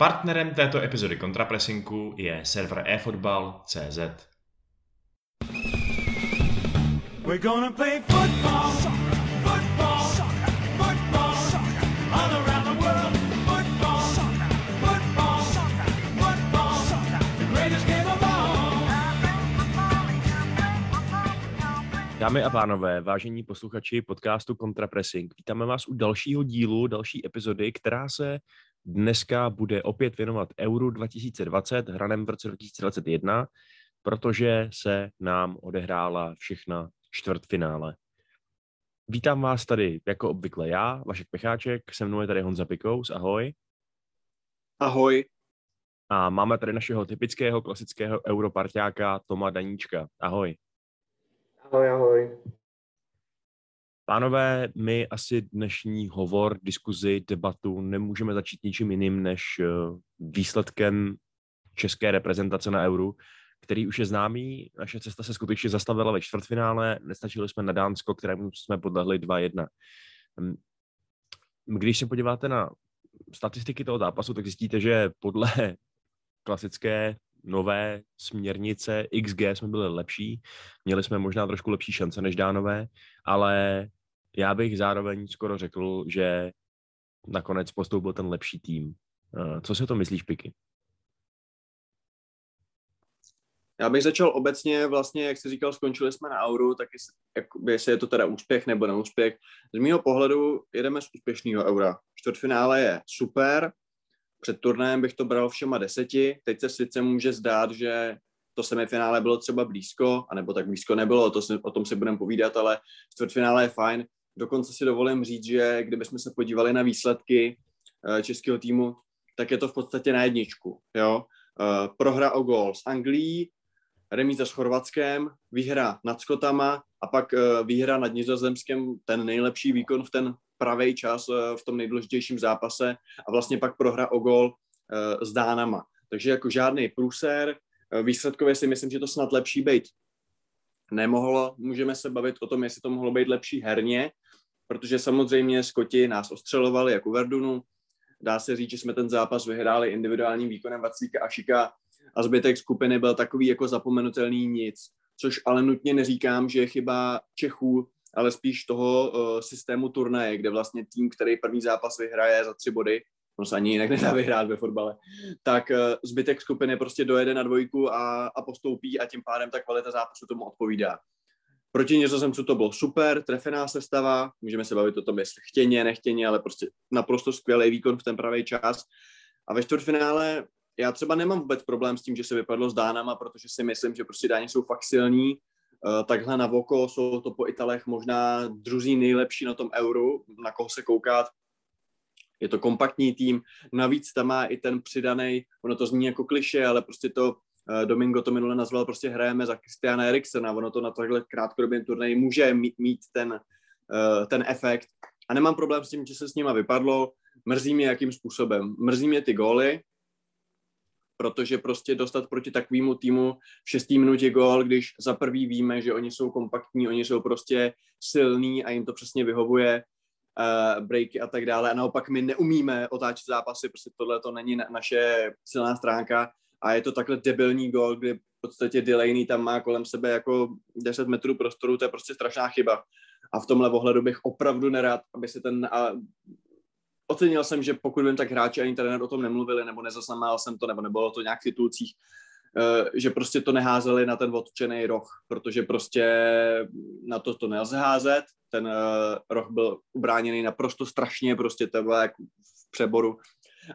Partnerem této epizody kontrapresinku je server eFootball.cz. We're gonna play football, football, football, all around the world. Football, football, football, the greatest game of all. Dámy a pánové, vážení posluchači podcastu Contrapressing, vítáme vás u dalšího dílu, další epizody, která se dneska bude opět věnovat Euro 2020, hranem v roce 2021, protože se nám odehrála všechna čtvrtfinále. Vítám vás tady jako obvykle já, Vašek Pecháček, se mnou je tady Honza Pikous, ahoj. Ahoj. A máme tady našeho typického klasického europarťáka Toma Daníčka, ahoj. Ahoj, ahoj. Pánové, my asi dnešní hovor, diskuzi, debatu nemůžeme začít ničím jiným než eh, výsledkem české reprezentace na Euru, který už je známý. Naše cesta se skutečně zastavila ve čtvrtfinále, nestačili jsme na Dánsko, kterému jsme podlehli 2-1. Hm, když se podíváte na statistiky toho zápasu, tak zjistíte, že podle klasické nové směrnice XG jsme byli lepší, měli jsme možná trošku lepší šance než Dánové, ale já bych zároveň skoro řekl, že nakonec postoupil ten lepší tým. Eh, co si to myslíš, Piky? Já bych začal obecně, vlastně, jak jsi říkal, skončili jsme na Euro, tak jestli, jestli je to teda úspěch nebo neúspěch. Z mého pohledu jedeme z úspěšného Eura. Čtvrtfinále je super, před turnajem bych to bral všema deseti, teď se sice může zdát, že to semifinále bylo třeba blízko, anebo tak blízko nebylo, to si, o tom si budeme povídat, ale čtvrtfinále je fajn. Dokonce si dovolím říct, že kdybychom se podívali na výsledky eh, českého týmu, tak je to v podstatě na jedničku. Jo? Eh, prohra o gol s Anglií, remíza s Chorvatskem, výhra nad Skotama a pak eh, výhra nad Nizozemskem, ten nejlepší výkon v ten pravý čas v tom nejdůležitějším zápase a vlastně pak prohra o gol s Dánama. Takže jako žádný průser, výsledkově si myslím, že to snad lepší být nemohlo. Můžeme se bavit o tom, jestli to mohlo být lepší herně, protože samozřejmě Skoti nás ostřelovali jako Verdunu. Dá se říct, že jsme ten zápas vyhráli individuálním výkonem Vaclíka a Šika a zbytek skupiny byl takový jako zapomenutelný nic, což ale nutně neříkám, že je chyba Čechů, ale spíš toho uh, systému turnaje, kde vlastně tým, který první zápas vyhraje za tři body, on se ani jinak nedá vyhrát ve fotbale, tak uh, zbytek skupiny prostě dojede na dvojku a, a postoupí a tím pádem ta kvalita zápasu tomu odpovídá. Proti Nizozemců to bylo super, trefená sestava, můžeme se bavit o tom, jestli chtěně, nechtěně, ale prostě naprosto skvělý výkon v ten pravý čas. A ve čtvrtfinále já třeba nemám vůbec problém s tím, že se vypadlo s Dánama, protože si myslím, že prostě Dáni jsou fakt silní. Uh, takhle na voko jsou to po Italech možná druzí nejlepší na tom euru, na koho se koukat. Je to kompaktní tým, navíc tam má i ten přidaný, ono to zní jako kliše, ale prostě to Eh, Domingo to minule nazval, prostě hrajeme za Christiana Eriksena, ono to na takhle krátkodobém turnaji může mít, ten, uh, ten efekt. A nemám problém s tím, že se s nima vypadlo, mrzí mě jakým způsobem. Mrzí mě ty góly, protože prostě dostat proti takovému týmu v šestý minutě gól, když za prvý víme, že oni jsou kompaktní, oni jsou prostě silní a jim to přesně vyhovuje, uh, breaky a tak dále. A naopak my neumíme otáčet zápasy, prostě tohle to není na, naše silná stránka a je to takhle debilní gol, kdy v podstatě Delaney tam má kolem sebe jako 10 metrů prostoru, to je prostě strašná chyba. A v tomhle ohledu bych opravdu nerád, aby se ten... A ocenil jsem, že pokud vím, tak hráči ani trenér o tom nemluvili, nebo nezaznamenal jsem to, nebo nebylo to nějak v titulcích, eh, že prostě to neházeli na ten odčený roh, protože prostě na to to nelze házet. Ten eh, roh byl ubráněný naprosto strašně, prostě to bylo jak v přeboru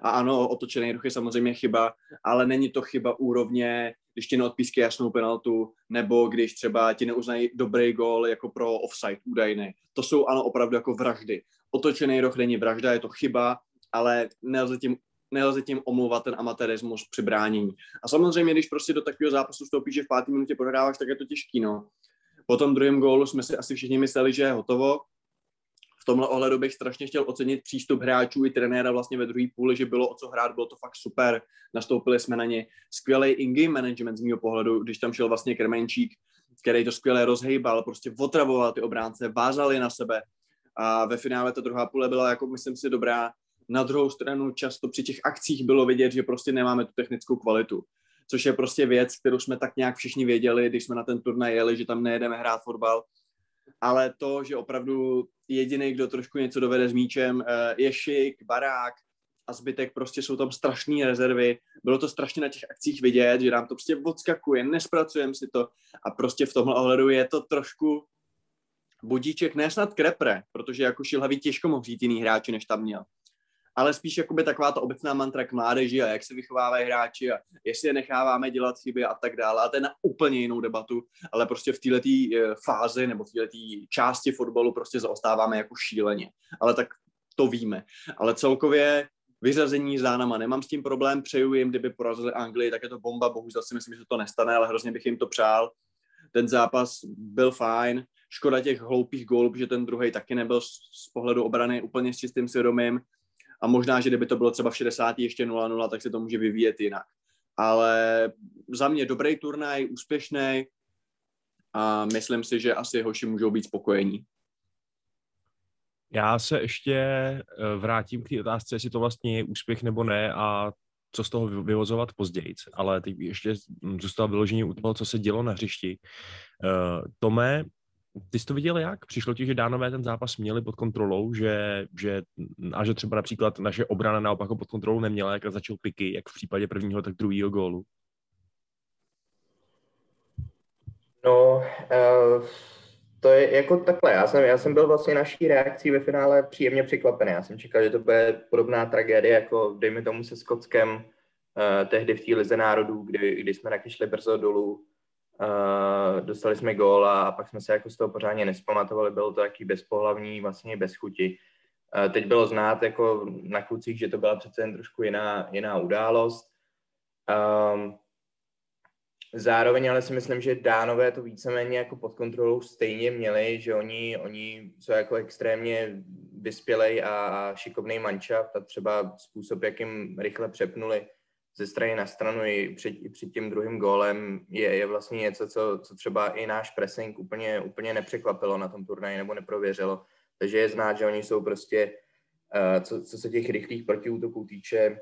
a ano, otočený ruch je samozřejmě chyba, ale není to chyba úrovně, když ti neodpísky jasnou penaltu, nebo když třeba ti neuznají dobrý gol jako pro offside údajný. To jsou ano opravdu jako vraždy. Otočený roh není vražda, je to chyba, ale nelze tím nelze tím omlouvat ten amatérismus při bránění. A samozřejmě, když prostě do takového zápasu vstoupíš, že v páté minutě prohráváš, tak je to těžký, no. Po tom druhém gólu jsme si asi všichni mysleli, že je hotovo, v tomhle ohledu bych strašně chtěl ocenit přístup hráčů i trenéra vlastně ve druhé půli, že bylo o co hrát, bylo to fakt super, nastoupili jsme na ně. Skvělý in-game management z mého pohledu, když tam šel vlastně Krmenčík, který to skvěle rozhejbal, prostě otravoval ty obránce, vázali na sebe. A ve finále ta druhá půle byla jako myslím si dobrá. Na druhou stranu často při těch akcích bylo vidět, že prostě nemáme tu technickou kvalitu, což je prostě věc, kterou jsme tak nějak všichni věděli, když jsme na ten turnaj jeli, že tam nejedeme hrát fotbal, ale to, že opravdu jediný, kdo trošku něco dovede s míčem, eh, je Šik, Barák a zbytek prostě jsou tam strašné rezervy. Bylo to strašně na těch akcích vidět, že nám to prostě odskakuje, nespracujeme si to a prostě v tomhle ohledu je to trošku budíček, ne snad krepre, protože jako šilhavý těžko mohl říct jiný hráči, než tam měl. Ale spíš jakoby taková ta obecná mantra k mládeži a jak se vychovávají hráči a jestli je necháváme dělat chyby a tak dále. A to je na úplně jinou debatu, ale prostě v této eh, fázi nebo v této části fotbalu prostě zaostáváme jako šíleně. Ale tak to víme. Ale celkově vyřazení s Dánama, nemám s tím problém, přeju jim, kdyby porazili Anglii, tak je to bomba, bohužel si myslím, že to nestane, ale hrozně bych jim to přál. Ten zápas byl fajn, škoda těch hloupých gólů, protože ten druhý taky nebyl z pohledu obrany úplně s čistým svědomím a možná, že kdyby to bylo třeba v 60. ještě 0-0, tak se to může vyvíjet jinak. Ale za mě dobrý turnaj, úspěšný a myslím si, že asi hoši můžou být spokojení. Já se ještě eh, vrátím k té otázce, jestli to vlastně je úspěch nebo ne a co z toho vyvozovat později, ale teď ještě zůstal vyložený u toho, co se dělo na hřišti. Uh, Tome, ty jsi to viděl jak? Přišlo ti, že dánové ten zápas měli pod kontrolou, že, že, a že třeba například naše obrana naopak ho pod kontrolou neměla, jak začal piky, jak v případě prvního, tak druhého gólu? No, uh, to je jako takhle. Já jsem, já jsem byl vlastně naší reakcí ve finále příjemně překvapený. Já jsem čekal, že to bude podobná tragédie, jako dejme tomu se Skotskem uh, tehdy v té lize národů, kdy, kdy jsme taky šli brzo dolů. Uh, dostali jsme gól a pak jsme se jako z toho pořádně nespamatovali. Bylo to taky bezpohlavní, vlastně bez chuti. Uh, teď bylo znát jako na klucích, že to byla přece jen trošku jiná, jiná událost. Um, Zároveň ale si myslím, že Dánové to víceméně jako pod kontrolou stejně měli, že oni, oni jsou jako extrémně vyspělej a, a šikovný mančaft a třeba způsob, jakým rychle přepnuli ze strany na stranu i před, i před tím druhým gólem je, je vlastně něco, co, co třeba i náš pressing úplně, úplně nepřekvapilo na tom turnaji nebo neprověřilo. Takže je znát, že oni jsou prostě, uh, co, co se těch rychlých protiútoků týče,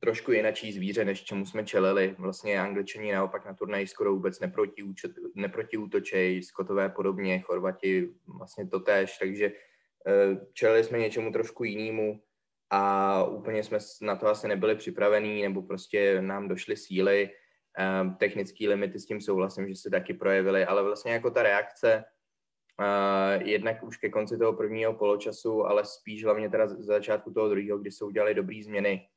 trošku jinačí zvíře, než čemu jsme čelili. Vlastně angličani naopak na turnaji skoro vůbec neprotiútočej, skotové podobně, chorvati vlastně to tež, takže eh, čelili jsme něčemu trošku jinému a úplně jsme na to asi nebyli připravení, nebo prostě nám došly síly, eh, technické limity s tím souhlasím, že se taky projevily, ale vlastně jako ta reakce, Uh, jednak už ke konci toho prvního poločasu, ale spíš hlavně teda z začátku toho druhého, kdy se udělali dobré změny,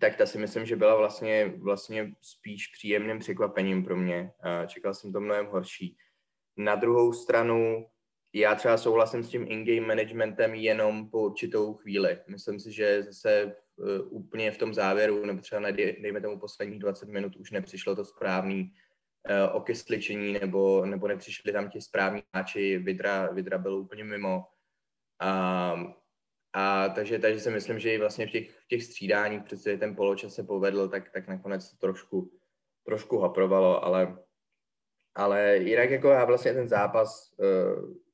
tak ta si myslím, že byla vlastně, vlastně spíš příjemným překvapením pro mě. Čekal jsem to mnohem horší. Na druhou stranu, já třeba souhlasím s tím in-game managementem jenom po určitou chvíli. Myslím si, že zase uh, úplně v tom závěru, nebo třeba na, dejme tomu posledních 20 minut, už nepřišlo to správný uh, okysličení, nebo, nebo nepřišli tam ti správní hráči, Vidra, Vidra byl úplně mimo. Um, a takže, takže si myslím, že i vlastně v těch, v těch střídáních, přece ten poločas se povedl, tak, tak nakonec to trošku, trošku haprovalo, ale, ale jinak jako já vlastně ten zápas, uh,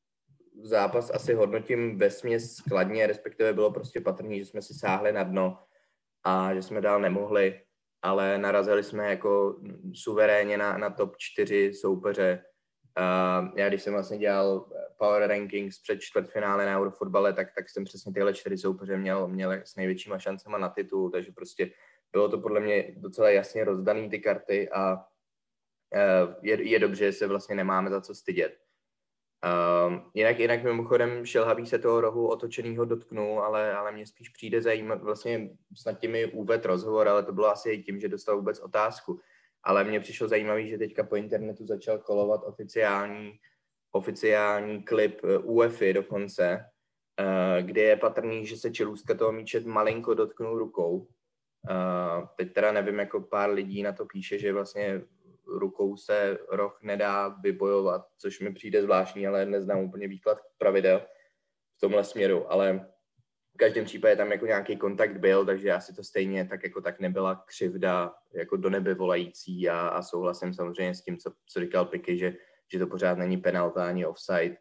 zápas asi hodnotím ve směs skladně, respektive bylo prostě patrný, že jsme si sáhli na dno a že jsme dál nemohli, ale narazili jsme jako suverénně na, na top 4 soupeře. Uh, já když jsem vlastně dělal power rankings před čtvrtfinále na Eurofotbale, tak, tak jsem přesně tyhle čtyři soupeře měl, měl s největšíma šancema na titul, takže prostě bylo to podle mě docela jasně rozdaný ty karty a uh, je, je dobře, že se vlastně nemáme za co stydět. Uh, jinak, jinak mimochodem Šelhavý se toho rohu otočenýho dotknul, ale, ale mě spíš přijde zajímat, vlastně snad tím je úved rozhovor, ale to bylo asi i tím, že dostal vůbec otázku. Ale mně přišlo zajímavý, že teďka po internetu začal kolovat oficiální oficiální klip eh, UEFI dokonce, eh, kde je patrný, že se Čelůzka toho míče malinko dotknul rukou. Eh, teď teda nevím, jako pár lidí na to píše, že vlastně rukou se roh nedá vybojovat, což mi přijde zvláštní, ale neznám úplně výklad pravidel v tomhle směru, ale v každém případě tam jako nějaký kontakt byl, takže asi to stejně tak jako tak nebyla křivda jako do nebe volající a, a souhlasím samozřejmě s tím, co, co říkal Piky, že že to pořád není penalta ani offside.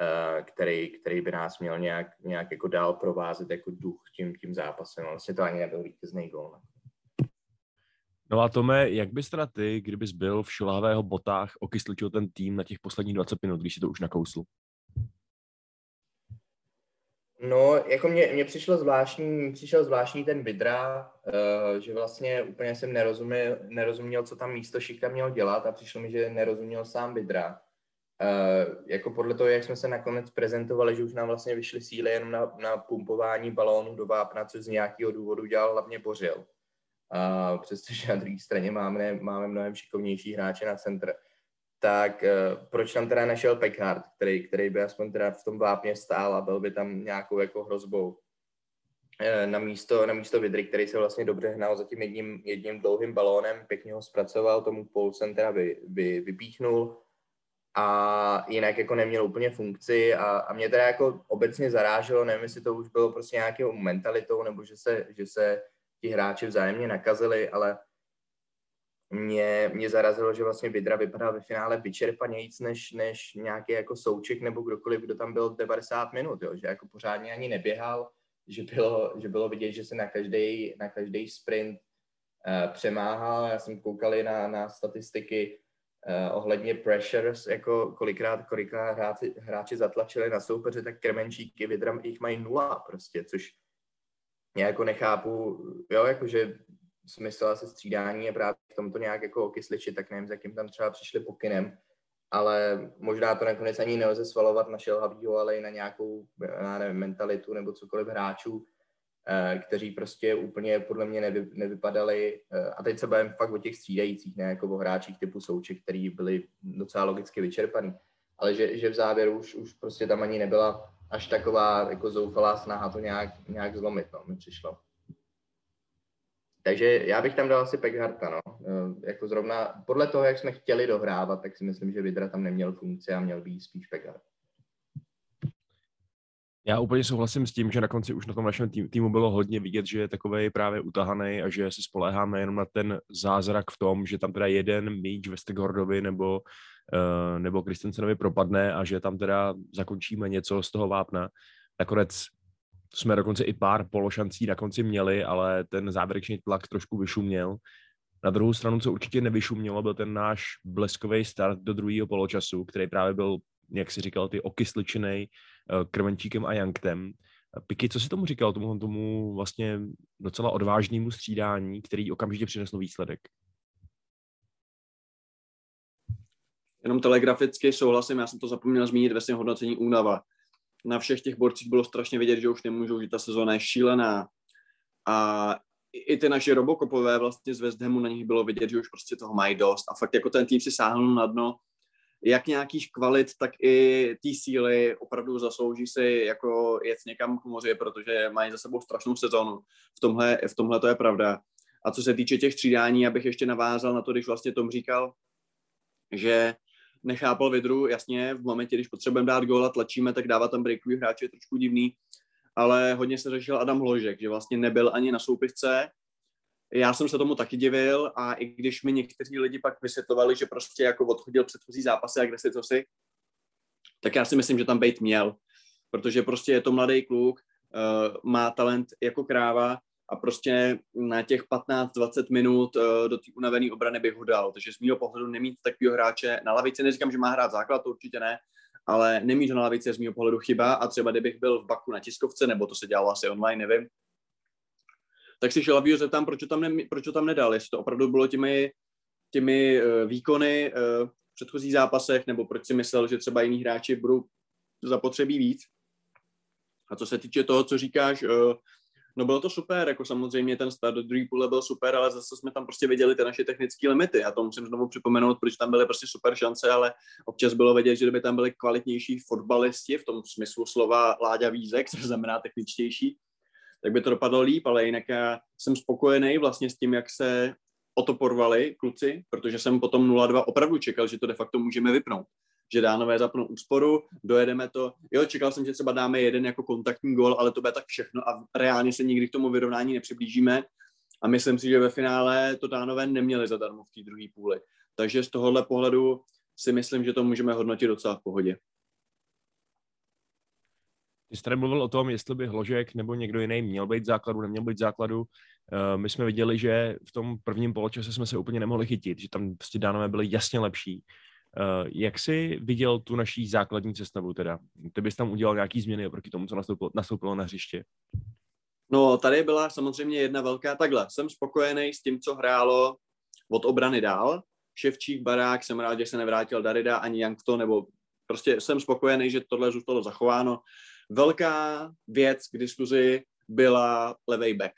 uh, který, který by nás měl nějak, nějak jako dál provázet jako duch tím, tím zápasem. Vlastně to ani nebyl vítězný gol. No a Tome, jak bys teda ty, kdybys byl v šilhavého botách, okysličil ten tým na těch posledních 20 minut, když si to už nakousl? No, jako mě, mě přišlo zvláštní, přišel zvláštní ten Vidra, uh, že vlastně úplně jsem nerozuměl, nerozuměl, co tam místo Šikta měl dělat a přišlo mi, že nerozuměl sám Vidra. Uh, jako podle toho, jak jsme se nakonec prezentovali, že už nám vlastně vyšly síly jenom na, na pumpování balónů do vápna, což z nějakého důvodu dělal hlavně Bořil. Uh, přestože na druhé straně máme, máme mnohem šikovnější hráče na centr tak uh, proč tam teda nešel Peckhardt, který, který by aspoň teda v tom vápně stál a byl by tam nějakou jako hrozbou? Uh, na místo, na místo Vidry, který se vlastně dobře hnal za tím jedním, jedním dlouhým balónem, pěkně ho zpracoval, tomu Poulsen teda by by vypíchnul a jinak jako neměl úplně funkci a, a mě teda jako obecně zaráželo, nevím, jestli to už bylo prostě nějakou mentalitou, nebo že se, že se ti hráči vzájemně nakazili, ale mě, mě zarazilo, že vlastně Vidra vypadal ve finále vyčerpanějíc než, než nějaký jako souček nebo kdokoliv, kdo tam byl 90 minut, jo, že jako pořádně ani neběhal, že bylo, že bylo vidět, že se na každý, na každý sprint uh, přemáhal. Já jsem koukal na, na statistiky uh, ohledně pressures, jako kolikrát, kolikrát hráči, hráči zatlačili na soupeře, tak Kremenčíky, Vidra jich mají nula prostě, což já jako nechápu, jo, jakože smysl asi střídání je právě v tomto nějak jako okysličit, tak nevím, s jakým tam třeba přišli pokynem, ale možná to nakonec ani nelze svalovat na Šelhavýho, ale i na nějakou, já nevím, mentalitu nebo cokoliv hráčů, eh, kteří prostě úplně podle mě nevy, nevypadali, eh, a teď se bavím fakt o těch střídajících, ne jako o hráčích typu Souček, který byli docela logicky vyčerpaný, ale že, že v závěru už, už prostě tam ani nebyla až taková jako zoufalá snaha to nějak, nějak zlomit, no, mi přišlo. Takže já bych tam dal asi Pekharta, no. E, jako zrovna podle toho, jak jsme chtěli dohrávat, tak si myslím, že Vidra tam neměl funkci a měl být spíš Pekhart. Já úplně souhlasím s tím, že na konci už na tom našem týmu bylo hodně vidět, že je takový právě utahaný a že se spoléháme jenom na ten zázrak v tom, že tam teda jeden míč Westergordovi nebo, nebo Kristensenovi propadne a že tam teda zakončíme něco z toho vápna. Nakonec jsme dokonce i pár pološancí na konci měli, ale ten závěrečný tlak trošku vyšuměl. Na druhou stranu, co určitě nevyšumělo, byl ten náš bleskový start do druhého poločasu, který právě byl, jak si říkal, ty okysličený eh, krvenčíkem a janktem. Piky, co si tomu říkal, tomu, tomu vlastně docela odvážnému střídání, který okamžitě přinesl výsledek? Jenom telegraficky souhlasím, já jsem to zapomněl zmínit ve svém hodnocení únava na všech těch borcích bylo strašně vidět, že už nemůžou, že ta sezóna je šílená. A i ty naše robokopové vlastně z West Hamu na nich bylo vidět, že už prostě toho mají dost. A fakt jako ten tým si sáhnul na dno, jak nějakých kvalit, tak i té síly opravdu zaslouží si jako jet někam k moři, protože mají za sebou strašnou sezónu. V tomhle, v tomhle to je pravda. A co se týče těch střídání, abych ještě navázal na to, když vlastně Tom říkal, že nechápal Vidru, jasně, v momentě, když potřebujeme dát gól a tlačíme, tak dávat tam breakový hráč je trošku divný, ale hodně se řešil Adam Hložek, že vlastně nebyl ani na soupisce. Já jsem se tomu taky divil a i když mi někteří lidi pak vysvětlovali, že prostě jako odchodil předchozí zápasy a kde si co si, tak já si myslím, že tam být měl, protože prostě je to mladý kluk, uh, má talent jako kráva a prostě na těch 15-20 minut uh, do té unavené obrany bych ho dal. Takže z mého pohledu nemít takového hráče na lavici, neříkám, že má hrát základ, to určitě ne, ale nemít ho na lavici je z mého pohledu chyba a třeba kdybych byl v Baku na tiskovce, nebo to se dělalo asi online, nevím, tak si šel a zeptám, proč tam, ne, proč tam nedal, jestli to opravdu bylo těmi, těmi uh, výkony uh, v předchozích zápasech, nebo proč si myslel, že třeba jiní hráči budou zapotřebí víc. A co se týče toho, co říkáš, No bylo to super, jako samozřejmě ten start do druhé půle byl super, ale zase jsme tam prostě viděli ty naše technické limity. Já to musím znovu připomenout, proč tam byly prostě super šance, ale občas bylo vidět, že kdyby tam byli kvalitnější fotbalisti, v tom smyslu slova Láďa Vízek, co znamená techničtější, tak by to dopadlo líp, ale jinak já jsem spokojený vlastně s tím, jak se o to porvali kluci, protože jsem potom 0-2 opravdu čekal, že to de facto můžeme vypnout že dánové zapnou úsporu, dojedeme to. Jo, čekal jsem, že třeba dáme jeden jako kontaktní gol, ale to bude tak všechno a reálně se nikdy k tomu vyrovnání nepřiblížíme. A myslím si, že ve finále to dánové neměli zadarmo v té druhé půli. Takže z tohohle pohledu si myslím, že to můžeme hodnotit docela v pohodě. Ty jsi tady mluvil o tom, jestli by Hložek nebo někdo jiný měl být základu, neměl být základu. Uh, my jsme viděli, že v tom prvním poločase jsme se úplně nemohli chytit, že tam prostě dánové byly jasně lepší. Uh, jak jsi viděl tu naší základní cestavu teda? Ty bys tam udělal nějaký změny oproti tomu, co nastoupilo, nastoupilo na hřiště? No, tady byla samozřejmě jedna velká takhle. Jsem spokojený s tím, co hrálo od obrany dál. Ševčík, Barák, jsem rád, že se nevrátil Darida ani Jankto, nebo prostě jsem spokojený, že tohle zůstalo zachováno. Velká věc k diskuzi byla levej back.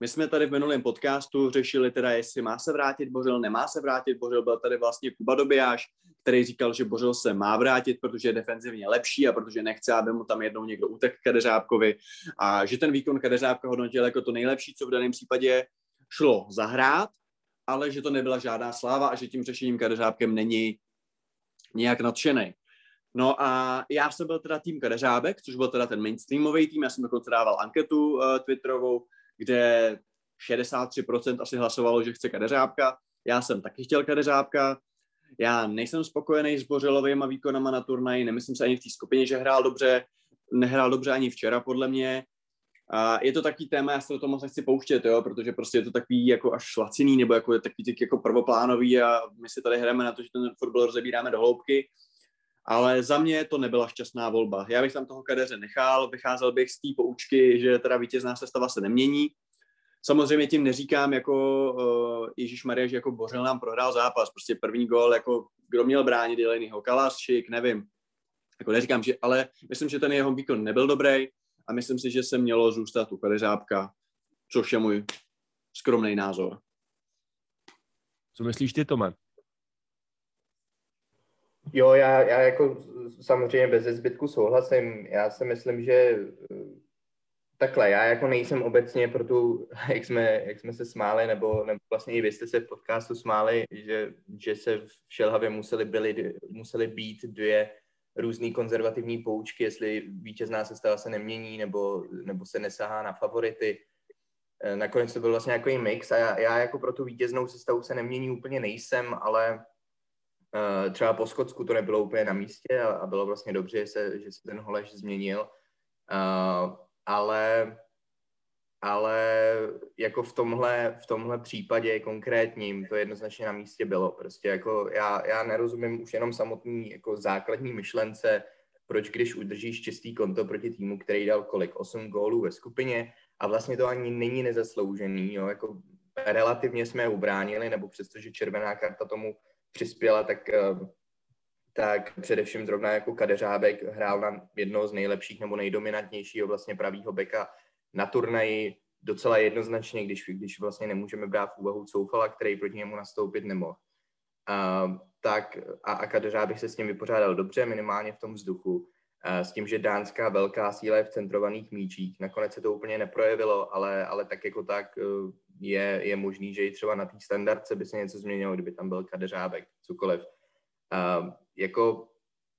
My jsme tady v minulém podcastu řešili teda, jestli má se vrátit Bořil, nemá se vrátit Bořil. Byl tady vlastně Kuba Dobijáš, který říkal, že Bořil se má vrátit, protože je defenzivně lepší a protože nechce, aby mu tam jednou někdo utek Kadeřábkovi a že ten výkon Kadeřábka hodnotil jako to nejlepší, co v daném případě šlo zahrát, ale že to nebyla žádná sláva a že tím řešením Kadeřábkem není nějak nadšený. No a já jsem byl teda tým Kadeřábek, což byl teda ten mainstreamový tým, já jsem dokonce dával anketu uh, Twitterovou, kde 63% asi hlasovalo, že chce Kadeřábka. Já jsem taky chtěl Kadeřábka. Já nejsem spokojený s Bořilovými výkonama na turnaji, nemyslím se ani v té skupině, že hrál dobře, nehrál dobře ani včera podle mě. A je to takový téma, já se do toho moc nechci pouštět, jo, protože prostě je to takový jako až laciný, nebo jako takový jako prvoplánový a my si tady hrajeme na to, že ten fotbal rozebíráme do hloubky. Ale za mě to nebyla šťastná volba. Já bych tam toho kadeře nechal, vycházel bych z té poučky, že teda vítězná sestava se nemění. Samozřejmě tím neříkám jako uh, Ježíš Maria, že jako Bořil nám prohrál zápas. Prostě první gol, jako kdo měl bránit Jelenýho, Kalas, Šik, nevím. Jako neříkám, že, ale myslím, že ten jeho výkon nebyl dobrý a myslím si, že se mělo zůstat u Kadeřábka, což je můj skromný názor. Co myslíš ty, Tome? Jo, já, já jako samozřejmě bez zbytku souhlasím. Já si myslím, že eh, takhle, já jako nejsem obecně pro tu, jak jsme, jak jsme se smáli, nebo, nebo vlastně i vy jste se v podcastu smáli, že, že se v Šelhavě museli, byli, museli být dvě různé konzervativní poučky, jestli vítězná sestava se nemění, nebo, nebo se nesahá na favority. Eh, nakonec to byl vlastně nějaký mix a já, já jako pro tu vítěznou sestavu se nemění úplně nejsem, ale třeba po Skotsku to nebylo úplně na místě a, a bylo vlastně dobře, že se, že se ten Holeš změnil, uh, ale, ale jako v tomhle, v tomhle případě konkrétním to jednoznačně na místě bylo. Prostě jako já, já nerozumím už jenom samotný jako základní myšlence, proč když udržíš čistý konto proti týmu, který dal kolik, 8 gólů ve skupině a vlastně to ani není nezasloužený, jo, jako relativně jsme ubránili, nebo přestože červená karta tomu přispěla, tak, eh, tak především zrovna jako Kadeřábek hrál na jednoho z nejlepších nebo nejdominantnějšího vlastně pravýho beka na turnaji docela jednoznačně, když, když vlastně nemůžeme brát v úvahu Coufala, který proti němu nastoupit nemohl. A, tak a, a Kadeřábek se s tím vypořádal dobře, minimálně v tom vzduchu. S tím, že dánská velká síla je v centrovaných míčích. Nakonec se to úplně neprojevilo, ale, ale tak jako tak eh, je, je možný, že i třeba na té standardce by se něco změnilo, kdyby tam byl kadeřábek, cokoliv. A jako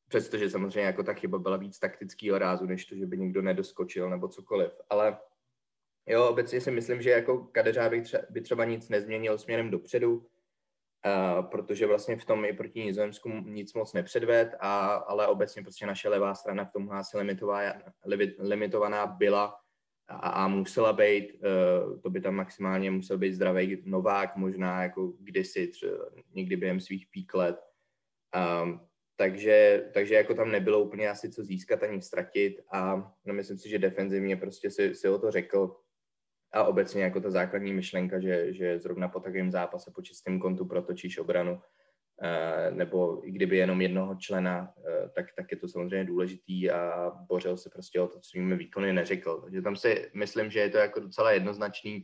přestože samozřejmě jako ta chyba byla víc taktického rázu, než to, že by někdo nedoskočil nebo cokoliv. Ale jo, obecně si myslím, že jako kadeřábek tře- by třeba nic nezměnil směrem dopředu, uh, protože vlastně v tom i proti Nizozemsku nic moc nepředved, a, ale obecně prostě naše levá strana v tomhle asi limitovaná byla a, a musela být, uh, to by tam maximálně musel být zdravý Novák, možná jako kdysi, třeba někdy během svých pík let. Um, takže, takže jako tam nebylo úplně asi co získat ani ztratit a no, myslím si, že defenzivně prostě si, si o to řekl a obecně jako ta základní myšlenka, že, že zrovna po takovém zápase po čistém kontu protočíš obranu, nebo i kdyby jenom jednoho člena, eh, tak, tak je to samozřejmě důležitý a Bořil se prostě o to svými výkony neřekl. Takže tam si myslím, že je to jako docela jednoznačný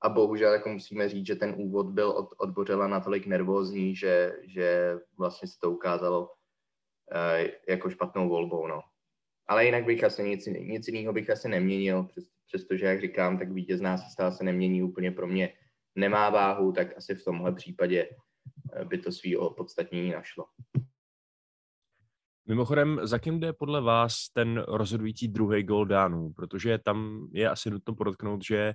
a bohužel jako musíme říct, že ten úvod byl od, od Bořela natolik nervózní, že, že vlastně se to ukázalo uh, jako špatnou volbou. No. Ale jinak bych asi nic, nic jiného bych asi neměnil, přes, přestože, jak říkám, tak vítězná sestava se nemění úplně pro mě nemá váhu, tak asi v tomhle případě by to svý opodstatnění našlo. Mimochodem, za kým jde podle vás ten rozhodující druhý gol Dánů? Protože tam je asi nutno podotknout, že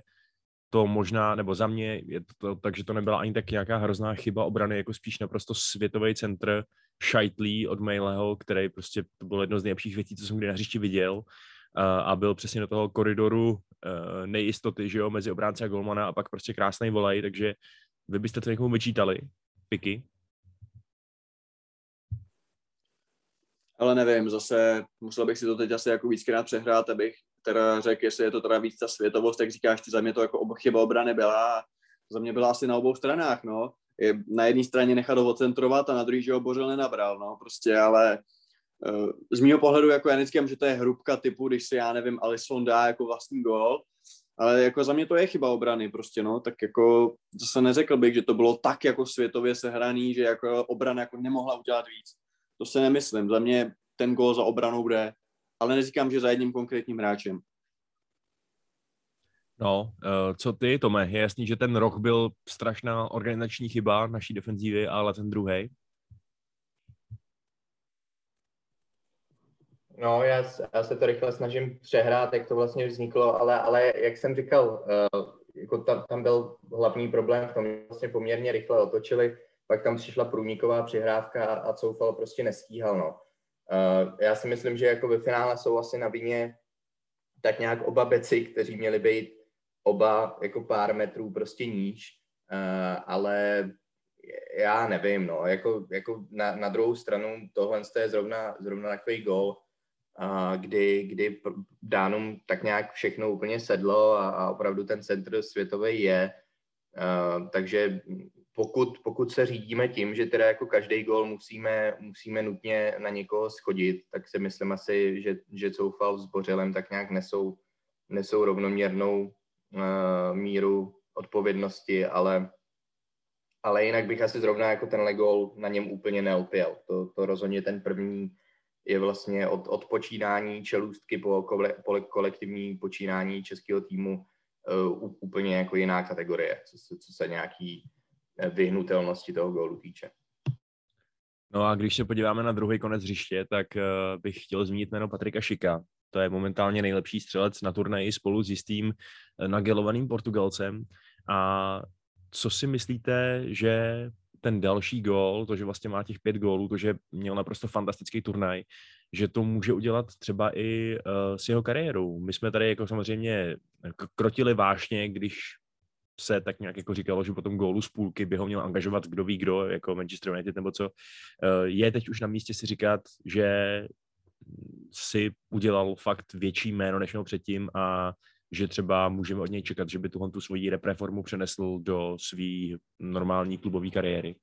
to možná, nebo za mě je to tak, že to nebyla ani tak nějaká hrozná chyba obrany, jako spíš naprosto světový centr Šajtlí od Mejleho, který prostě to bylo jedno z nejlepších věcí, co jsem kdy na hřišti viděl. a byl přesně do toho koridoru nejistoty, že jo, mezi obránce a golmana a pak prostě krásný volej, takže vy byste to někomu vyčítali, piky? Ale nevím, zase musel bych si to teď asi jako víckrát přehrát, abych teda řekl, jestli je to teda víc ta světovost, tak říkáš, ty za mě to jako chyba obrany byla, za mě byla asi na obou stranách, no. Je na jedné straně nechat ho ocentrovat a na druhé, že ho Bořil nenabral, no, prostě, ale uh, z mého pohledu, jako já že to je hrubka typu, když si, já nevím, Alisson dá jako vlastní gol, ale jako za mě to je chyba obrany prostě, no, tak jako zase neřekl bych, že to bylo tak jako světově sehraný, že jako obrana jako nemohla udělat víc. To se nemyslím. Za mě ten gol za obranou bude, ale neříkám, že za jedním konkrétním hráčem. No, uh, co ty, Tome? Je jasný, že ten rok byl strašná organizační chyba naší defenzívy, ale ten druhý. No, já, já se to rychle snažím přehrát, jak to vlastně vzniklo, ale, ale jak jsem říkal, uh, jako tam, tam byl hlavní problém v tom, vlastně poměrně rychle otočili, pak tam přišla průniková přihrávka a Coufal prostě nestíhal. No. Uh, já si myslím, že jako ve finále jsou asi na vině tak nějak oba beci, kteří měli být oba jako pár metrů prostě níž, uh, ale já nevím, no, jako, jako na, na druhou stranu tohle je zrovna, zrovna takový gol, kdy, kdy Dánům tak nějak všechno úplně sedlo a, a opravdu ten centr světový je, takže pokud, pokud se řídíme tím, že teda jako každý gol musíme, musíme nutně na někoho schodit, tak si myslím asi, že, že Coufal s Bořelem tak nějak nesou, nesou rovnoměrnou uh, míru odpovědnosti, ale, ale jinak bych asi zrovna jako ten gol na něm úplně neopěl. To, to rozhodně ten první je vlastně od, od počínání čelůstky po, kole, kolektivní počínání českého týmu uh, úplně jako jiná kategorie, co se, co se nějaký vyhnutelnosti toho gólu týče. No a když se podíváme na druhý konec hřiště, tak uh, bych chtěl zmínit jméno Patrika Šika. To je momentálně nejlepší střelec na turnaji spolu s jistým eh, nagelovaným Portugalcem. A co si myslíte, že ten další gól, to, že vlastně má těch pět gólů, to, že měl naprosto fantastický turnaj, že to může udělat třeba i uh, s jeho kariérou. My jsme tady jako samozřejmě krotili vášně, když se tak nějak jako říkalo, že po tom gólu z půlky by ho měl angažovat kdo ví kdo, jako Manchester United nebo co. Eh, je teď už na místě si říkat, že si udělal fakt větší jméno, než měl předtím a že třeba můžeme od něj čekat, že by tuhle tu svoji repreformu přenesl do své normální klubové kariéry.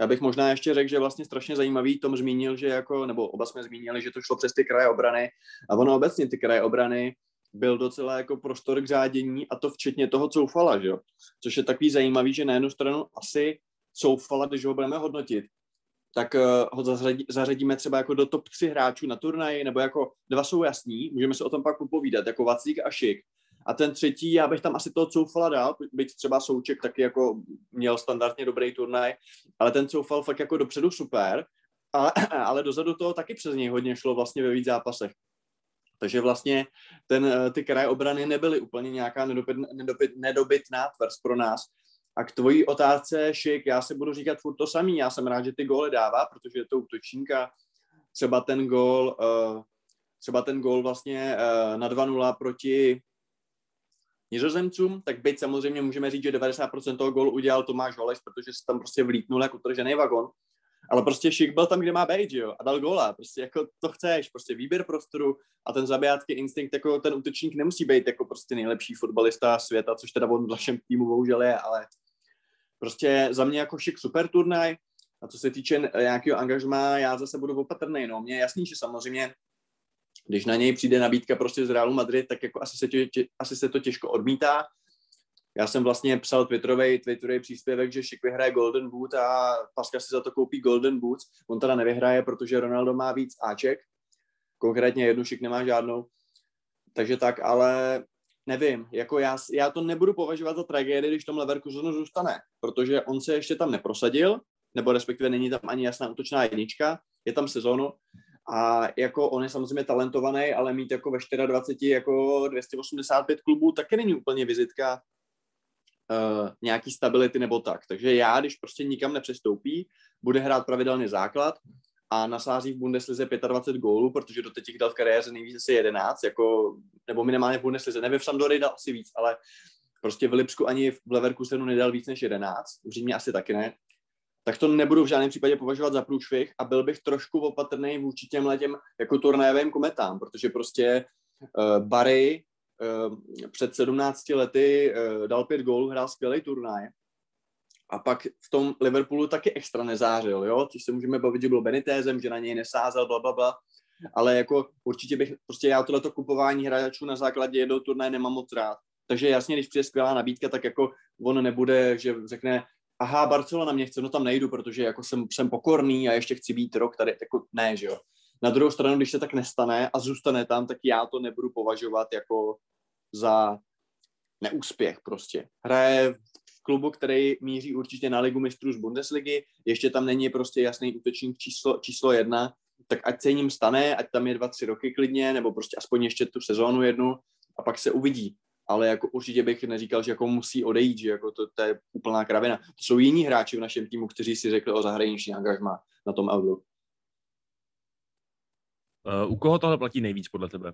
Já bych možná ještě řekl, že vlastně strašně zajímavý Tom zmínil, že jako, nebo oba jsme zmínili, že to šlo přes ty kraje obrany a ono obecně ty kraje obrany byl docela jako prostor k řádění a to včetně toho coufala, že jo? Což je takový zajímavý, že na jednu stranu asi coufala, když ho budeme hodnotit, tak uh, ho zařadí, zařadíme třeba jako do top 3 hráčů na turnaji, nebo jako dva jsou jasní, můžeme se o tom pak popovídat, jako Vaclík a Šik. A ten třetí, já bych tam asi toho Coufala dal, byť třeba Souček taky jako měl standardně dobrý turnaj, ale ten Coufal fakt jako dopředu super, ale, ale dozadu toho taky přes něj hodně šlo vlastně ve víc zápasech. Takže vlastně ten, eh, ty kraje obrany nebyly úplně nějaká nedobyt, nedobyt, nedobytná tvrz pro nás. A k tvojí otázce, Šik, já se budu říkat furt to samý. Já jsem rád, že ty góly dává, protože je to útočníka. Třeba ten gól, uh, třeba ten gól vlastně uh, na 2-0 proti Nizozemcům, tak byť samozřejmě můžeme říct, že 90% toho gólu udělal Tomáš Holeš, protože se tam prostě vlítnul jako utržený vagon. Ale prostě Šik byl tam, kde má být, jo, a dal góla. Prostě jako to chceš, prostě výběr prostoru a ten zabijácký instinkt, jako ten útočník nemusí být jako prostě nejlepší fotbalista světa, což teda on v našem týmu bohužel je, ale prostě za mě jako Šik super turnaj. A co se týče nějakého angažmá, já zase budu opatrný. No, mně je jasný, že samozřejmě když na něj přijde nabídka prostě z Realu Madrid, tak jako asi se, tě, tě, asi se to těžko odmítá, já jsem vlastně psal Twitterový, Twitterový příspěvek, že Šik vyhraje Golden Boot a Paska si za to koupí Golden Boots. On teda nevyhraje, protože Ronaldo má víc Aček. Konkrétně jednu Šik nemá žádnou. Takže tak, ale nevím, jako já, já to nebudu považovat za tragédii, když tom Leverkusenu zůstane, protože on se ještě tam neprosadil, nebo respektive není tam ani jasná útočná jednička, je tam sezónu a jako on je samozřejmě talentovaný, ale mít jako ve 24 jako 285 klubů taky není úplně vizitka uh, nějaký stability nebo tak. Takže já, když prostě nikam nepřestoupí, bude hrát pravidelně základ a nasází v Bundeslize 25 gólů, protože do teď dal v kariéře nejvíc asi 11, jako, nebo minimálně v Bundeslize. Nevím, v Sampdory dal asi víc, ale prostě v Lipsku ani v Leverkusenu nedal víc než 11, v Římě asi taky ne, tak to nebudu v žádném případě považovat za průšvih a byl bych trošku opatrný vůči těm letěm jako turnajovým kometám, protože prostě uh, Barry uh, před 17 lety uh, dal pět gólů, hrál skvělý turnaj a pak v tom Liverpoolu taky extra nezářil, jo, což se můžeme bavit, že byl Benitezem, že na něj nesázel, bla, bla, bla. Ale jako určitě bych, prostě já tohleto kupování hráčů na základě jednoho turnaje nemám moc rád. Takže jasně, když přijde skvělá nabídka, tak jako on nebude, že řekne, aha, Barcelona mě chce, no tam nejdu, protože jako jsem, jsem pokorný a ještě chci být rok tady, jako ne, že jo. Na druhou stranu, když se tak nestane a zůstane tam, tak já to nebudu považovat jako za neúspěch prostě. Hraje klubu, který míří určitě na ligu mistrů z Bundesligy, ještě tam není prostě jasný útočník číslo, číslo jedna, tak ať se ním stane, ať tam je dva, tři roky klidně, nebo prostě aspoň ještě tu sezónu jednu a pak se uvidí. Ale jako určitě bych neříkal, že jako musí odejít, že jako to, to je úplná kravina. To jsou jiní hráči v našem týmu, kteří si řekli o zahraniční angažma na tom Euro. Uh, u koho tohle platí nejvíc podle tebe?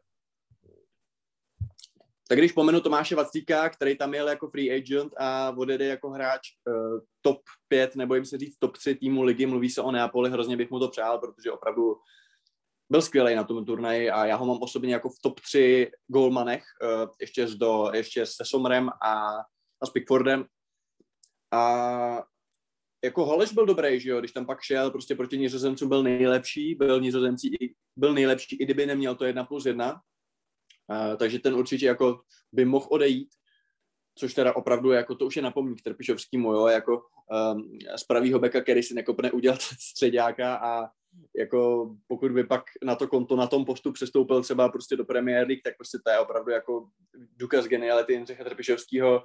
Tak když pomenu Tomáše Vacíka, který tam jel jako free agent a odjede jako hráč uh, top 5, nebo jim se říct top 3 týmu ligy, mluví se o Neapoli, hrozně bych mu to přál, protože opravdu byl skvělý na tom turnaji a já ho mám osobně jako v top 3 goalmanech, uh, ještě, s do, ještě se Somrem a, a s Pickfordem. A jako Holeš byl dobrý, že jo, když tam pak šel prostě proti Nizozemcům byl nejlepší, byl Nizozemcí, byl nejlepší, i kdyby neměl to jedna plus jedna, Takže ten určitě jako by mohl odejít, což teda opravdu jako to už je napomník Trpišovskýmu, jo, jako um, z pravýho beka, který si nekopne udělat středáka a jako pokud by pak na to konto na tom postu přestoupil třeba prostě do Premier League, tak prostě to je opravdu jako důkaz geniality Jindřicha Trpišovského.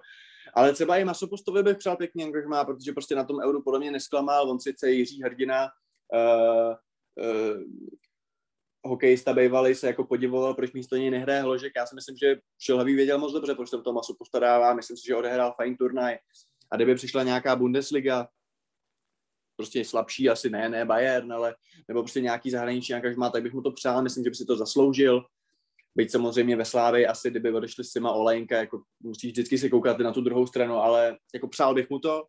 Ale třeba i Masopostovi bych přál pěkný angažmá, protože prostě na tom euru podle mě nesklamal, on sice Jiří Hrdina, uh, uh, hokejista bývalý se jako podivoval, proč místo něj nehraje Hložek. Já si myslím, že Šilhavý věděl moc dobře, proč se to masu postarává. Myslím si, že odehrál fajn turnaj. A kdyby přišla nějaká Bundesliga, prostě slabší, asi ne, ne Bayern, ale nebo prostě nějaký zahraniční angažmá, tak bych mu to přál, myslím, že by si to zasloužil. Byť samozřejmě ve Slávě asi, kdyby odešli Sima Olejnka, jako musíš vždycky se koukat na tu druhou stranu, ale jako přál bych mu to.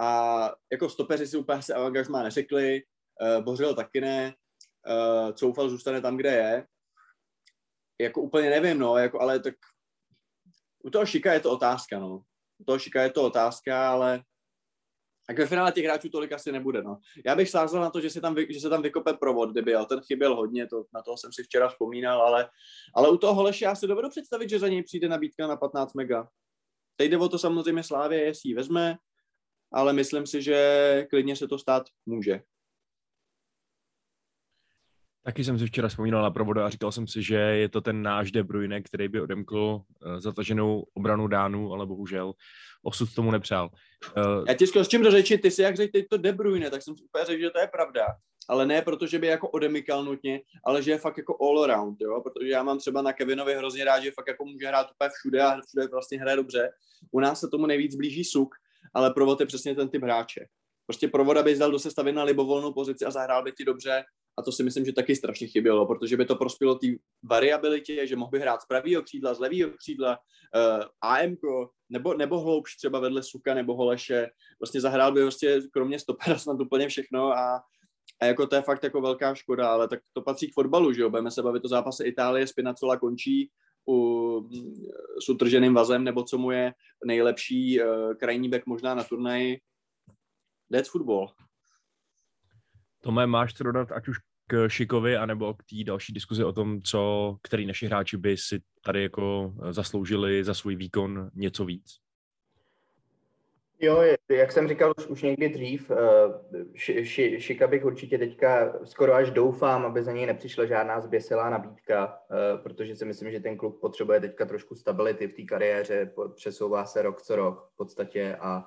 A jako stopeři si úplně se angažmá neřekli, uh, Bořil taky ne, uh, Coufal zůstane tam, kde je. Jako úplně nevím, no, jako, ale tak u toho Šika je to otázka, no. U toho Šika je to otázka, ale tak ve finále těch hráčů tolik asi nebude, no. Já bych sázel na to, že se tam, vy, že se tam vykope provod, kdyby, ale ten chyběl hodně, to, na toho jsem si včera vzpomínal, ale, ale u toho Holeše já si dovedu představit, že za něj přijde nabídka na 15 mega. Teď jde o to samozřejmě Slávě, jestli ji vezme, ale myslím si, že klidně se to stát může. Taky jsem si včera vzpomínal na provodu a říkal jsem si, že je to ten náš De Bruyne, který by odemkl eh, zataženou obranu Dánu, ale bohužel osud tomu nepřál. Uh, Já ti s čím řeči, ty si jak řekl teď to De Bruyne, tak jsem si úplně řekl, že to je pravda. Ale ne proto, že by jako odemykal nutně, ale že je fakt jako all around, jo? protože já mám třeba na Kevinovi hrozně rád, že fakt jako může hrát úplně všude a všude vlastně hraje dobře. U nás se tomu nejvíc blíží Suk, ale provod je přesně ten typ hráče. Prostě provoda by dal do sestavy na libovolnou pozici a zahrál by ti dobře a to si myslím, že taky strašně chybělo, protože by to prospělo té variabilitě, že mohl by hrát z pravého křídla, z levého křídla, uh, eh, AM, nebo, nebo hloubš třeba vedle Suka nebo Holeše, vlastně zahrál by vlastně kromě stopera snad úplně všechno a, a jako to je fakt jako velká škoda, ale tak to patří k fotbalu, že jo, budeme se bavit o zápase Itálie, Spinacola končí, u, s utrženým vazem, nebo co mu je nejlepší uh, krajní back možná na turnaji. That's football. Tome, máš co dodat, ať už k Šikovi, anebo k té další diskuzi o tom, co, který naši hráči by si tady jako eh, zasloužili za svůj výkon něco víc? Jo, jak jsem říkal už, už někdy dřív, ši, eh, ši, Šika bych určitě teďka skoro až doufám, aby za něj nepřišla žádná zběsilá nabídka, eh, protože si myslím, že ten klub potřebuje teďka trošku stability v té kariéře, přesouvá se rok co rok v podstatě a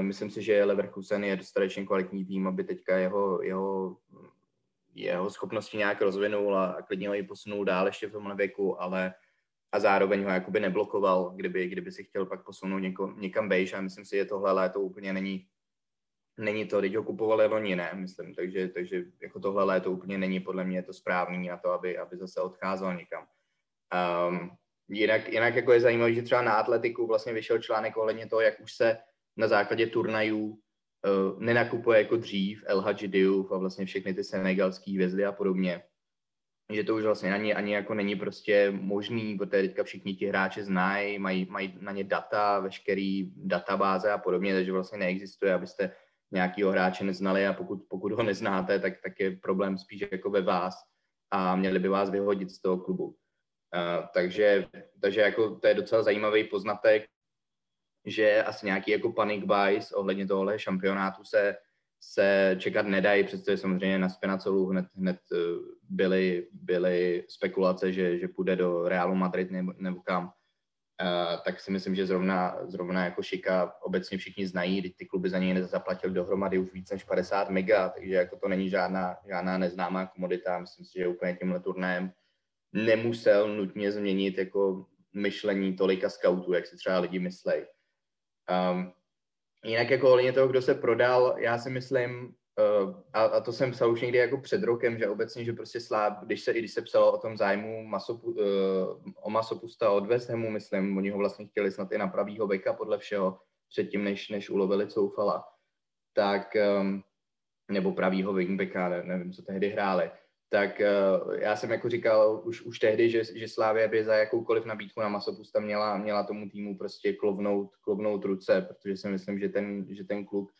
myslím si, že Leverkusen je dostatečně kvalitní tým, aby teďka jeho, jeho jeho schopnosti nějak rozvinul a, klidně ho i posunul dál ještě v tomhle věku, ale a zároveň ho jakoby neblokoval, kdyby, kdyby si chtěl pak posunout něko, někam bejš a myslím si, že tohle léto úplně není, není to, teď ho kupovali loni, ne, myslím, takže, takže jako tohle léto úplně není podle mě to správný na to, aby, aby zase odcházel někam. Um, jinak, jinak jako je zajímavé, že třeba na atletiku vlastně vyšel článek ohledně toho, jak už se na základě turnajů uh, nenakupuje jako dřív El Hadji Diouf a vlastně všechny ty senegalské hvězdy a podobně. Že to už vlastně ani, ani jako není prostě možný, protože teďka všichni ti hráči znají, mají, mají na ně data, veškerý databáze a podobně, takže vlastně neexistuje, abyste nějakého hráče neznali a pokud, pokud ho neznáte, tak, tak je problém spíš jako ve vás a měli by vás vyhodit z toho klubu. Uh, takže, takže jako to je docela zajímavý poznatek, že asi nějaký jako panic buys ohledně tohohle šampionátu se, se čekat nedají, přestože samozřejmě na Spinacolu hned, hned eh, byly, byly spekulace, že, že půjde do Realu Madrid nebo, nebo kam. Uh, tak si myslím, že zrovna, zrovna jako Šika obecně všichni znají, ty kluby za něj nezaplatili dohromady už víc než 50 mega, takže jako to není žádná, žádná neznámá komodita. Myslím si, že úplně tímhle turnajem nemusel nutně změnit jako myšlení tolika scoutů, jak si třeba lidi myslejí. Um, jinak jako ohledně toho, kdo se prodal, já si myslím, uh, a, a to jsem psal už někdy jako před rokem, že obecně, že prostě Sláb, když se, i když se psalo o tom zájmu Masopu, uh, o Masopusta od West Hamu, myslím, oni ho vlastně chtěli snad i na pravýho beka podle všeho, předtím, než, než ulovili Coufala, tak, um, nebo pravýho wingbacka, ne, nevím, co tehdy hráli, tak uh, já jsem jako říkal už, už tehdy, že, že Slávia by za jakoukoliv nabídku na Masopusta měla, měla tomu týmu prostě klovnout, klovnout ruce, protože si myslím, že ten, že ten klub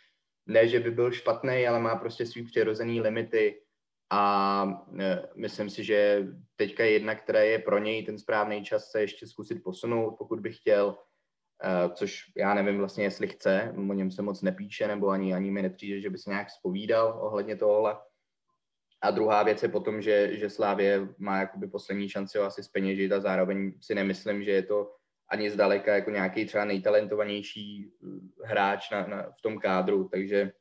ne, že by byl špatný, ale má prostě svý přirozený limity. A uh, myslím si, že teďka jedna, která je pro něj ten správný čas se ještě zkusit posunout, pokud by chtěl, uh, což já nevím vlastně, jestli chce, o něm se moc nepíše, nebo ani, ani mi nepřijde, že by se nějak spovídal ohledně tohohle a druhá věc je potom, že, že Slávě má jakoby poslední šanci ho asi speněžit a zároveň si nemyslím, že je to ani zdaleka jako nějaký třeba nejtalentovanější eh, hráč na, na, v tom kádru, takže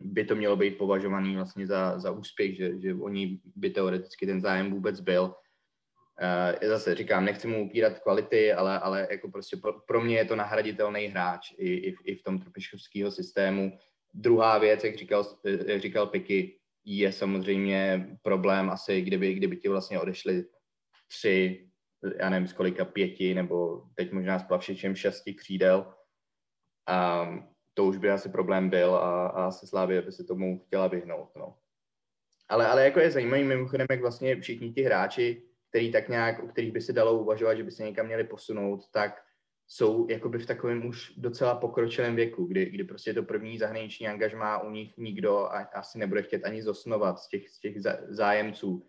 by to mělo být považovaný vlastně za, za úspěch, že, že oni by teoreticky ten zájem vůbec byl. Uh, zase říkám, nechci mu upírat kvality, ale, ale jako prostě pro, pro mě je to nahraditelný hráč i, i, i v tom tropiškovského systému. Druhá věc, jak říkal, jak říkal Piky, je samozřejmě problém asi, kdyby, kdyby ti vlastně odešli tři, já nevím z kolika, pěti, nebo teď možná s plavšičem šesti křídel. A to už by asi problém byl a, a asi Slávě by se tomu chtěla vyhnout. No. Ale, ale jako je zajímavý mimochodem, jak vlastně všichni ti hráči, který tak nějak, u kterých by se dalo uvažovat, že by se někam měli posunout, tak jsou jakoby v takovém už docela pokročilém věku, kdy, kdy prostě to první zahraniční angažmá u nich nikdo a, asi nebude chtět ani zosnovat z těch, z těch zájemců.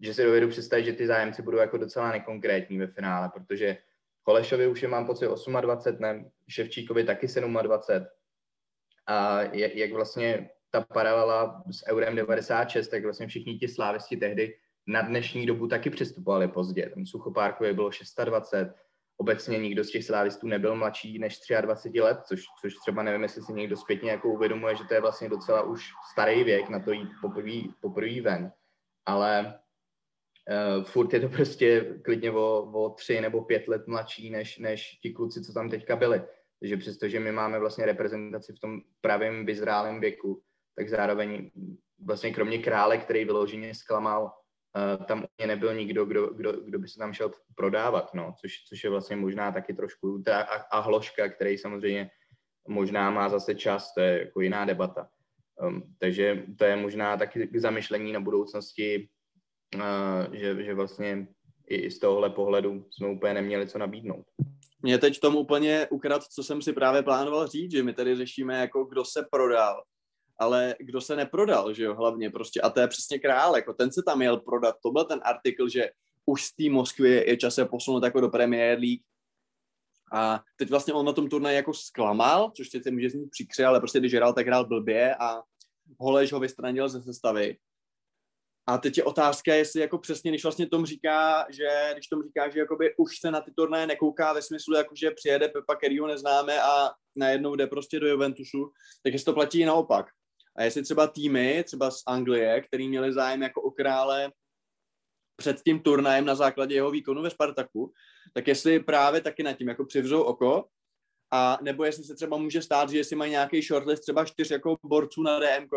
Že si dovedu představit, že ty zájemci budou jako docela nekonkrétní ve finále, protože Holešovi už je mám pocit 28, ne, Ševčíkovi taky 27. A jak, jak vlastně ta paralela s Eurem 96, tak vlastně všichni ti slávisti tehdy na dnešní dobu taky přistupovali pozdě. Tam Suchopárkovi bylo 26, obecně nikdo z těch slávistů nebyl mladší než 23 let, což, což třeba nevím, jestli si někdo zpětně jako uvědomuje, že to je vlastně docela už starý věk na to jít poprvé, poprvé ven. Ale uh, furt je to prostě klidně o, o tři nebo pět let mladší než, než ti kluci, co tam teďka byli. Takže přestože my máme vlastně reprezentaci v tom pravém vyzrálém věku, tak zároveň vlastně kromě krále, který vyloženě zklamal uh, tam mě nebyl nikdo, kdo, kdo, kdo by se tam šel prodávat, no, což, což je vlastně možná taky trošku, a, a Hloška, který samozřejmě možná má zase čas, to je jako jiná debata. Um, takže to je možná taky k zamyšlení na budoucnosti, uh, že, že vlastně i z tohohle pohledu jsme úplně neměli co nabídnout. Mě teď tomu úplně ukrad, co jsem si právě plánoval říct, že my tady řešíme jako kdo se prodal ale kdo se neprodal, že jo, hlavně prostě, a to je přesně král, jako ten se tam měl prodat, to byl ten artikl, že už z té Moskvy je čas se posunout jako do Premier League, a teď vlastně on na tom turnaji jako zklamal, což se může znít přikře, ale prostě když hrál, tak hrál blbě a Holeš ho vystranil ze sestavy. A teď je otázka, jestli jako přesně, když vlastně Tom říká, že když Tom říká, že jakoby už se na ty turnaje nekouká ve smyslu, jako že přijede Pepa, který ho neznáme a najednou jde prostě do Juventusu, tak jestli to platí naopak. A jestli třeba týmy, třeba z Anglie, který měli zájem jako o krále před tím turnajem na základě jeho výkonu ve Spartaku, tak jestli právě taky nad tím jako přivřou oko a nebo jestli se třeba může stát, že jestli mají nějaký shortlist třeba čtyř jako borců na DM,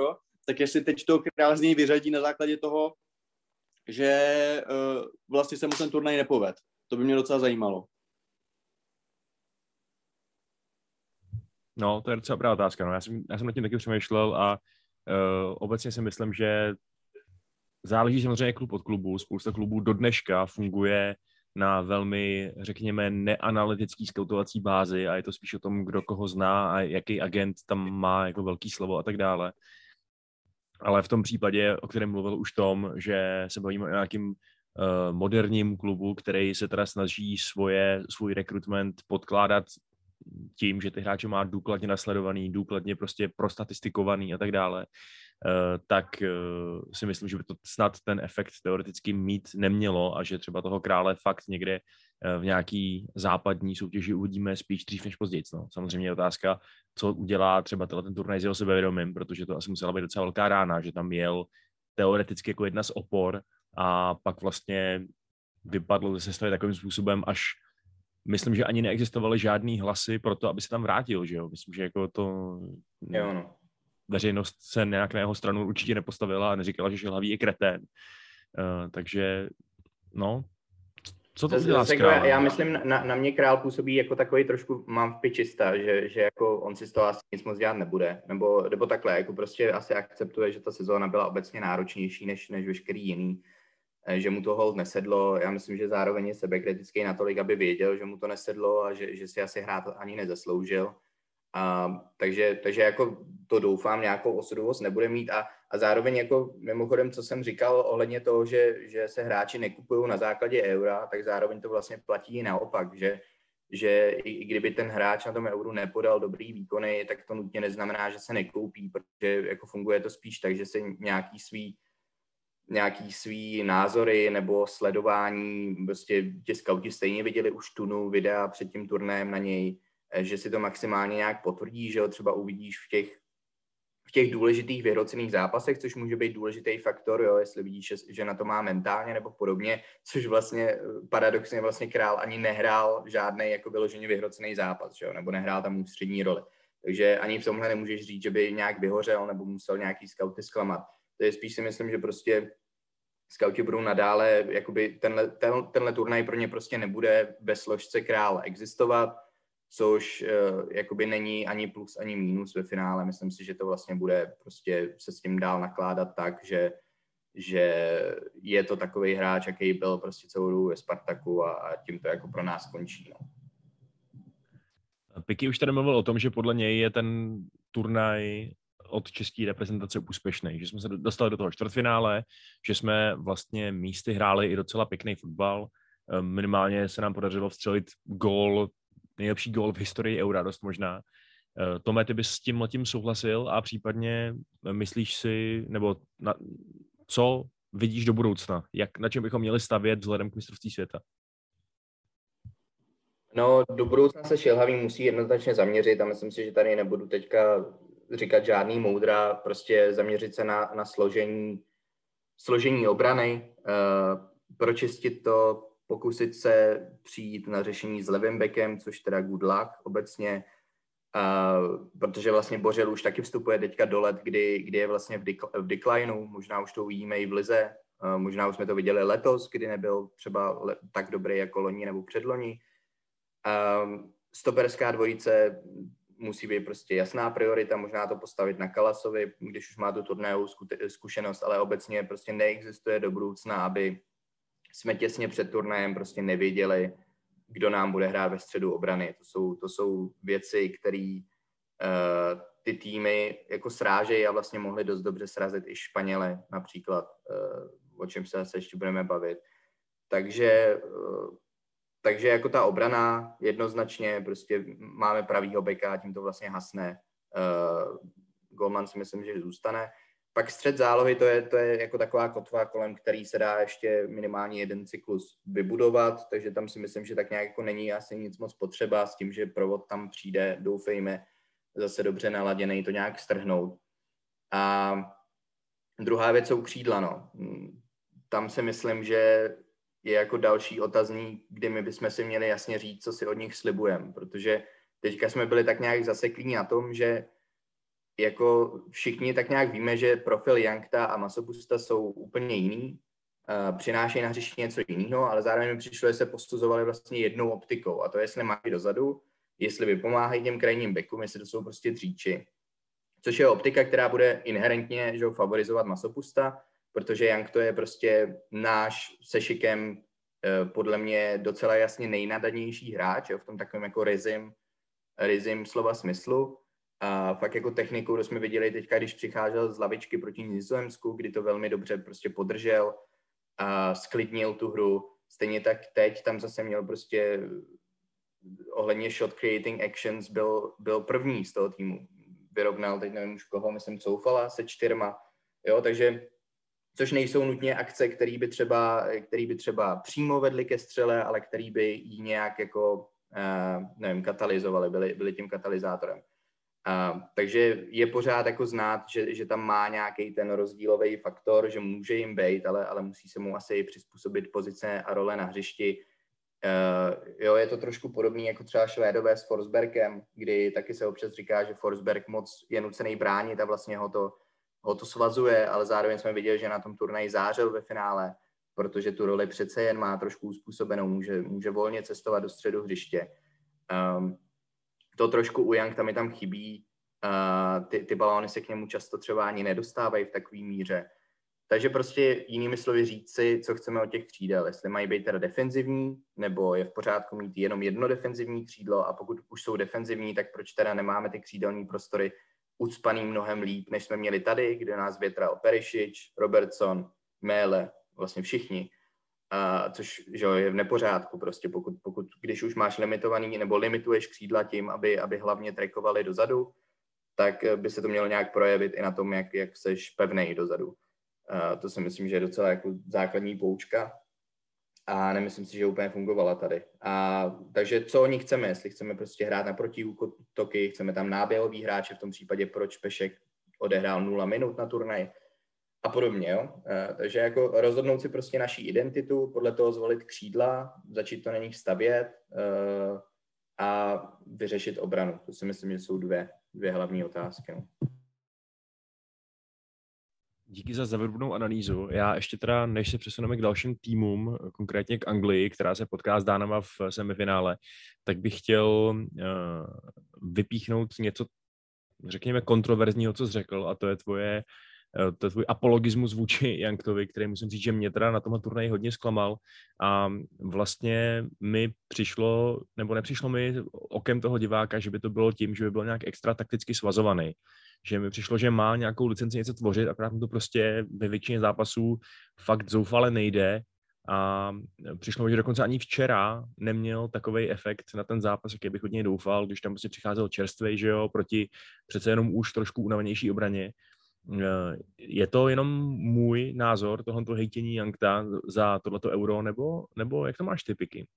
tak jestli teď to král z něj vyřadí na základě toho, že uh, vlastně se mu ten turnaj nepoved. To by mě docela zajímalo. No, to je docela dobrá otázka. No. Já, jsem, já jsem nad tím taky přemýšlel a uh, obecně si myslím, že záleží samozřejmě klub od klubu. Spousta klubů do dneška funguje na velmi, řekněme, neanalytický skautovací bázi a je to spíš o tom, kdo koho zná a jaký agent tam má jako velký slovo a tak dále. Ale v tom případě, o kterém mluvil už Tom, že se bavíme o nějakým uh, moderním klubu, který se teda snaží svoje, svůj rekrutment podkládat tím, že ty hráče má důkladně nasledovaný, důkladně prostě prostatistikovaný a tak dále, Eh, tak eh, si myslím, že by to snad ten efekt teoreticky mít nemělo a že třeba toho krále fakt někde eh, v nějaký západní soutěži uvidíme spíš dřív než později. No. Samozřejmě je otázka, co udělá třeba ten turnaj s jeho sebevědomím, protože to asi musela být docela velká rána, že tam jel teoreticky jako jedna z opor a pak vlastně vypadl ze sestavy takovým způsobem, až myslím, že ani neexistovaly žádný hlasy pro to, aby se tam vrátil, že jo? Myslím, že jako to... Jo, no. veřejnost se nějak na jeho stranu určitě nepostavila a neříkala, že Žilhavý je kretén. Uh, takže, no, co to dělá já, já myslím, na, na mě král působí jako takový trošku, mám v pičista, že, že jako on si z toho asi nic moc dělat nebude, nebo, nebo takhle, jako prostě asi akceptuje, že ta sezóna byla obecně náročnější než, než veškerý jiný, že mu to hold nesedlo, já myslím, že zároveň je sebekritický natolik, aby věděl, že mu to nesedlo a že, že si asi hrát ani nezasloužil. A, takže, takže jako to doufám nějakou osudovost nebude mít a, a zároveň jako mimochodem, co jsem říkal ohledně toho, že, že se hráči nekupují na základě eura, tak zároveň to vlastně platí i naopak, že, že i, i kdyby ten hráč na tom euru nepodal dobrý výkony, tak to nutně neznamená, že se nekoupí, protože jako funguje to spíš tak, že se nějaký svý nějaký svý názory nebo sledování, prostě ti skauti stejně viděli už tunu videa před tím turnajem na něj, Eh, že si to maximálně nějak potvrdí, že ho třeba uvidíš v těch, v těch důležitých vyhrocených zápasech, což může být důležitý faktor, jo, jestli vidíš, že na to má mentálně nebo podobně, což vlastně eh, paradoxně vlastně král ani nehrál žádný jako vyloženě vyhrocený zápas, jo, nebo nehrál tam ústřední roli. Takže ani v tomhle nemůžeš říct, že by nějak vyhořel nebo musel nějaký scouty zklamat. To je spíš si myslím, že prostě scouti budou nadále, jakoby tenhle, ten, tenhle turnaj pro ně prostě nebude ve složce král existovat, což uh, jakoby není ani plus, ani minus ve finále. Myslím si, že to vlastně bude prostě se s tím dál nakládat tak, že, že je to takový hráč, jaký byl prostě celou dobu ve Spartaku a, a tím to jako pro nás končí. No. Piky už tady mluvil o tom, že podle něj je ten turnaj od české reprezentace úspěšný, že jsme se dostali do toho čtvrtfinále, že jsme vlastně místy hráli i docela pěkný fotbal, ehm, minimálně se nám podařilo vstřelit gól nejlepší gol v historii Eura, dost možná. Eh, Tome, ty bys s tím letím souhlasil a případně myslíš si, nebo na, co vidíš do budoucna? Jak, na čem bychom měli stavět vzhledem k mistrovství světa? No, do budoucna se Šilhavý musí jednoznačně zaměřit a myslím si, že tady nebudu teďka říkat žádný moudra, prostě zaměřit se na, na složení, složení obrany, uh, pročistit to, pokusit se přijít na řešení s levým bekem, což teda good luck obecně, uh, protože vlastně Bořel už taky vstupuje teďka do let, kdy, kdy je vlastně v, dek- v declineu, možná už to uvidíme i v lize, uh, možná už jsme to viděli letos, kdy nebyl třeba le- tak dobrý jako loni nebo předloni. Um, stoperská dvojice musí být prostě jasná priorita, možná to postavit na Kalasovi, když už má tu turnajovou zkušenost, ale obecně prostě neexistuje do budoucna, aby jsme těsně před turnajem prostě nevěděli, kdo nám bude hrát ve středu obrany. To jsou, to jsou věci, které uh, ty týmy jako srážejí a vlastně mohli dost dobře srazit i Španěle například, uh, o čem se ještě budeme bavit. Takže, uh, takže jako ta obrana jednoznačně prostě máme pravýho beka tím to vlastně hasne. Uh, Golman si myslím, že zůstane. Pak střed zálohy, to je, to je jako taková kotva, kolem který se dá ještě minimálně jeden cyklus vybudovat, takže tam si myslím, že tak nějak jako není asi nic moc potřeba s tím, že provod tam přijde, doufejme, zase dobře naladěný to nějak strhnout. A druhá věc jsou křídla, no. Tam si myslím, že je jako další otazník, kdy my bychom si měli jasně říct, co si od nich slibujeme, protože teďka jsme byli tak nějak zaseklí na tom, že jako všichni tak nějak víme, že profil Jankta a Masopusta jsou úplně jiný, uh, přinášejí na hřiště něco jiného, ale zároveň mi přišlo, že se posuzovali vlastně jednou optikou a to jestli mají dozadu, jestli vypomáhají těm krajním bekům, jestli to jsou prostě dříči. Což je optika, která bude inherentně že, favorizovat Masopusta, protože Jank to je prostě náš se šikem uh, podle mě docela jasně nejnadanější hráč, jo, v tom takovém jako rizim, rizim slova smyslu a fakt jako techniku, to jsme viděli teďka, když přicházel z lavičky proti Nizozemsku, kdy to velmi dobře prostě podržel a sklidnil tu hru. Stejně tak teď tam zase měl prostě ohledně shot creating actions byl, byl první z toho týmu. Vyrovnal, teď nevím už koho, myslím Coufala se čtyřma. Jo, takže což nejsou nutně akce, které by třeba, který by třeba přímo vedly ke střele, ale který by ji nějak jako, uh, nevím, katalyzovali, byli, byli tím katalyzátorem. A, takže je pořád jako znát, že, že tam má nějaký ten rozdílový faktor, že může jim být, ale, ale musí se mu asi přizpůsobit pozice a role na hřišti. Uh, jo, je to trošku podobný jako třeba Švédové s Forsbergem, kdy taky se občas říká, že Forsberg moc je nucený bránit a vlastně ho to, ho to svazuje, ale zároveň jsme viděli, že na tom turnaji zářil ve finále, protože tu roli přece jen má trošku uspůsobenou, může, může volně cestovat do středu hřiště. Um, to trošku u Young tam mi tam chybí. Uh, ty, ty balóny se k němu často třeba ani nedostávají v takové míře. Takže prostě jinými slovy říct si, co chceme od těch křídel, jestli mají být teda defenzivní, nebo je v pořádku mít jenom jedno defenzivní křídlo a pokud už jsou defenzivní, tak proč teda nemáme ty křídelní prostory ucpaný mnohem líp, než jsme měli tady, kde nás větral Perišič, Robertson, Mele, vlastně všichni a což že je v nepořádku prostě, pokud, pokud, když už máš limitovaný nebo limituješ křídla tím, aby, aby hlavně trekovali dozadu, tak by se to mělo nějak projevit i na tom, jak, jak seš pevnej dozadu. A to si myslím, že je docela jako základní poučka a nemyslím si, že úplně fungovala tady. A, takže co oni chceme, jestli chceme prostě hrát na protiútoky, chceme tam náběhový hráče, v tom případě proč Pešek odehrál 0 minut na turnaj, a podobně. Jo? Eh, takže jako rozhodnout si prostě naší identitu, podle toho zvolit křídla, začít to na nich stavět eh, a vyřešit obranu. To si myslím, že jsou dvě, dvě hlavní otázky. No. Díky za zavrubnou analýzu. Já ještě teda, než se přesuneme k dalším týmům, konkrétně k Anglii, která se potká s Dánama v semifinále, tak bych chtěl uh, vypíchnout něco, řekněme, kontroverzního, co jsi řekl, a to je tvoje Eh, to je tvůj apologismus vůči Janktovi, který musím říct, že mě teda na tomhle turnaji hodně zklamal a vlastně mi přišlo, nebo nepřišlo mi okem toho diváka, že by to bylo tím, že by byl nějak extra takticky svazovaný. Že mi přišlo, že má nějakou licenci něco tvořit, akorát mu to prostě ve většině zápasů fakt zoufale nejde a přišlo mi, že dokonce ani včera neměl takový efekt na ten zápas, jaký bych hodně doufal, když tam prostě přicházel čerstvý, že jo, proti přece jenom už trošku unavenější obraně. Eh, je to jenom můj názor, tohoto hejtění Jankta za tohleto euro, nebo, nebo jak to máš ty piky?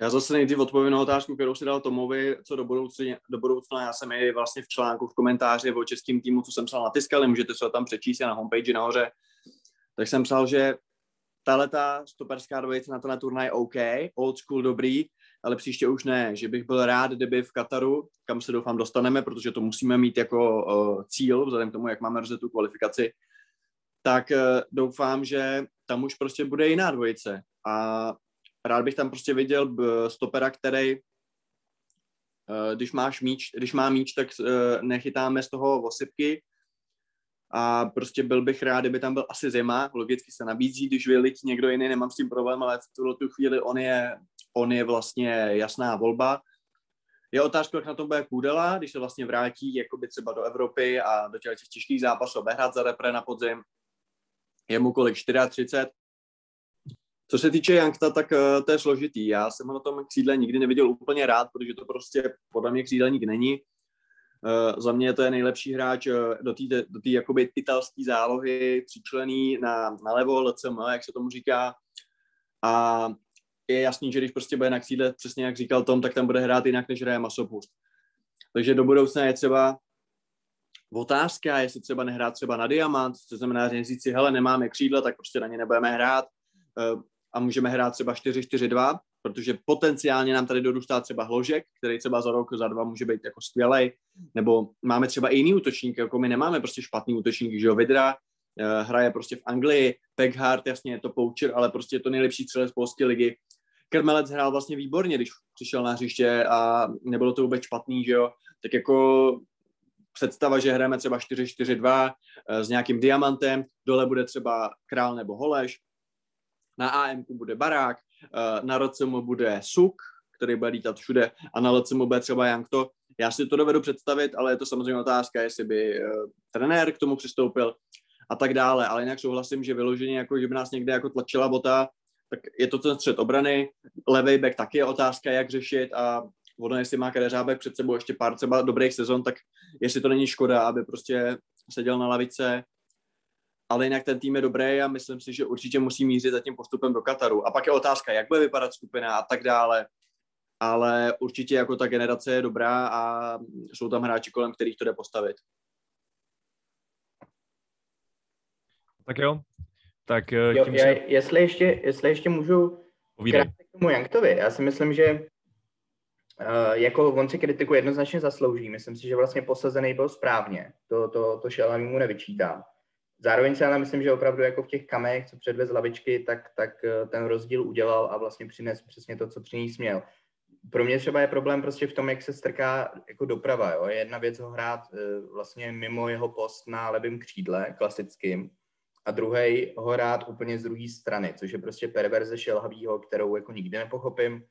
Já zase nejdřív odpovím na otázku, kterou si dal Tomovi, co do budoucna, do budoucna. Já jsem i vlastně v článku, v komentáři o českým týmu, co jsem psal na Tiskali, můžete se tam přečíst na homepage nahoře. Tak jsem psal, že ta leta stoperská dvojice na tenhle turnaj OK, old school dobrý, ale příště už ne, že bych byl rád, kdyby v Kataru, kam se doufám dostaneme, protože to musíme mít jako uh, cíl, vzhledem k tomu, jak máme tu kvalifikaci, tak uh, doufám, že tam už prostě bude jiná dvojice a rád bych tam prostě viděl stopera, který uh, když máš míč, když má míč, tak uh, nechytáme z toho osypky, a prostě byl bych rád, kdyby tam byl asi zima, logicky se nabízí, když vylit někdo jiný, nemám s tím problém, ale v tuhle tu chvíli on je on je vlastně jasná volba. Je otázka, jak na tom bude Kudela, když se vlastně vrátí jakoby třeba do Evropy a do těch těžkých zápasů obehrát za repre na podzim. Je mu kolik? 34. Co se týče Jankta, tak uh, to je složitý. Já jsem ho na tom křídle nikdy neviděl úplně rád, protože to prostě podle mě křídelník není. Uh, za mě to je nejlepší hráč uh, do té do jakoby italské zálohy, přičlený na, na levo, LCM, jak se tomu říká. A je jasný, že když prostě bude na křídle, přesně jak říkal Tom, tak tam bude hrát jinak, než hraje Masopust. Takže do budoucna je třeba otázka, jestli třeba nehrát třeba na diamant, to znamená, že říct si, hele, nemáme křídla, tak prostě na ně nebudeme hrát. Eh, a můžeme hrát třeba 4-4-2, protože potenciálně nám tady dorůstá třeba Hložek, který třeba za rok, za dva může být jako skvělej, nebo máme třeba i jiný útočník, jako my nemáme prostě špatný útočník, že jo, Vidra, uh, hraje prostě v Anglii, Peghart, jasně je to poucher, ale prostě je to nejlepší střelec polské ligy. Krmelec hrál vlastně výborně, když přišel na hřiště a nebylo to vůbec špatný, že jo, tak jako představa, že hrajeme třeba 4-4-2 eh, s nějakým diamantem, dole bude třeba král nebo holeš, na AM bude barák, eh, na RCM bude suk, který bude lítat všude a na LCM bude třeba Jankto. Já si to dovedu představit, ale je to samozřejmě otázka, jestli by uh, trenér k tomu přistoupil a tak dále, ale jinak souhlasím, že vyloženě, jako, že by nás někde jako tlačila bota, tak je to ten střed obrany, levý back taky je otázka, jak řešit a ono, jestli má Kadeřábek před sebou ještě pár třeba dobrých sezon, tak jestli to není škoda, aby prostě seděl na lavice, ale jinak ten tým je dobrý a myslím si, že určitě musí mířit za tím postupem do Kataru. A pak je otázka, jak bude vypadat skupina a tak dále. Ale určitě jako ta generace je dobrá a jsou tam hráči, kolem kterých to jde postavit. Tak jo. Tak eh, jo, tím já, se... jestli, ještě, jestli ještě můžu krátce k tomu Janktovi. Já si myslím, že uh, jako on si kritiku jednoznačně zaslouží. Myslím si, že vlastně posazený byl správně. To, to, to Šelami mu nevyčítám. Zároveň si ale myslím, že opravdu jako v těch kamech, co předvez lavičky, tak, tak eh, ten rozdíl udělal a vlastně přines přesně to, co přinést měl. Pro mě třeba je problém prostě v tom, jak se strká jako doprava. Jo? Je jedna věc ho hrát eh, vlastně mimo jeho post na levém křídle, klasickým, a druhý ho hrát úplně z druhé strany, což je prostě perverze šelhavýho, kterou jako nikdy nepochopím.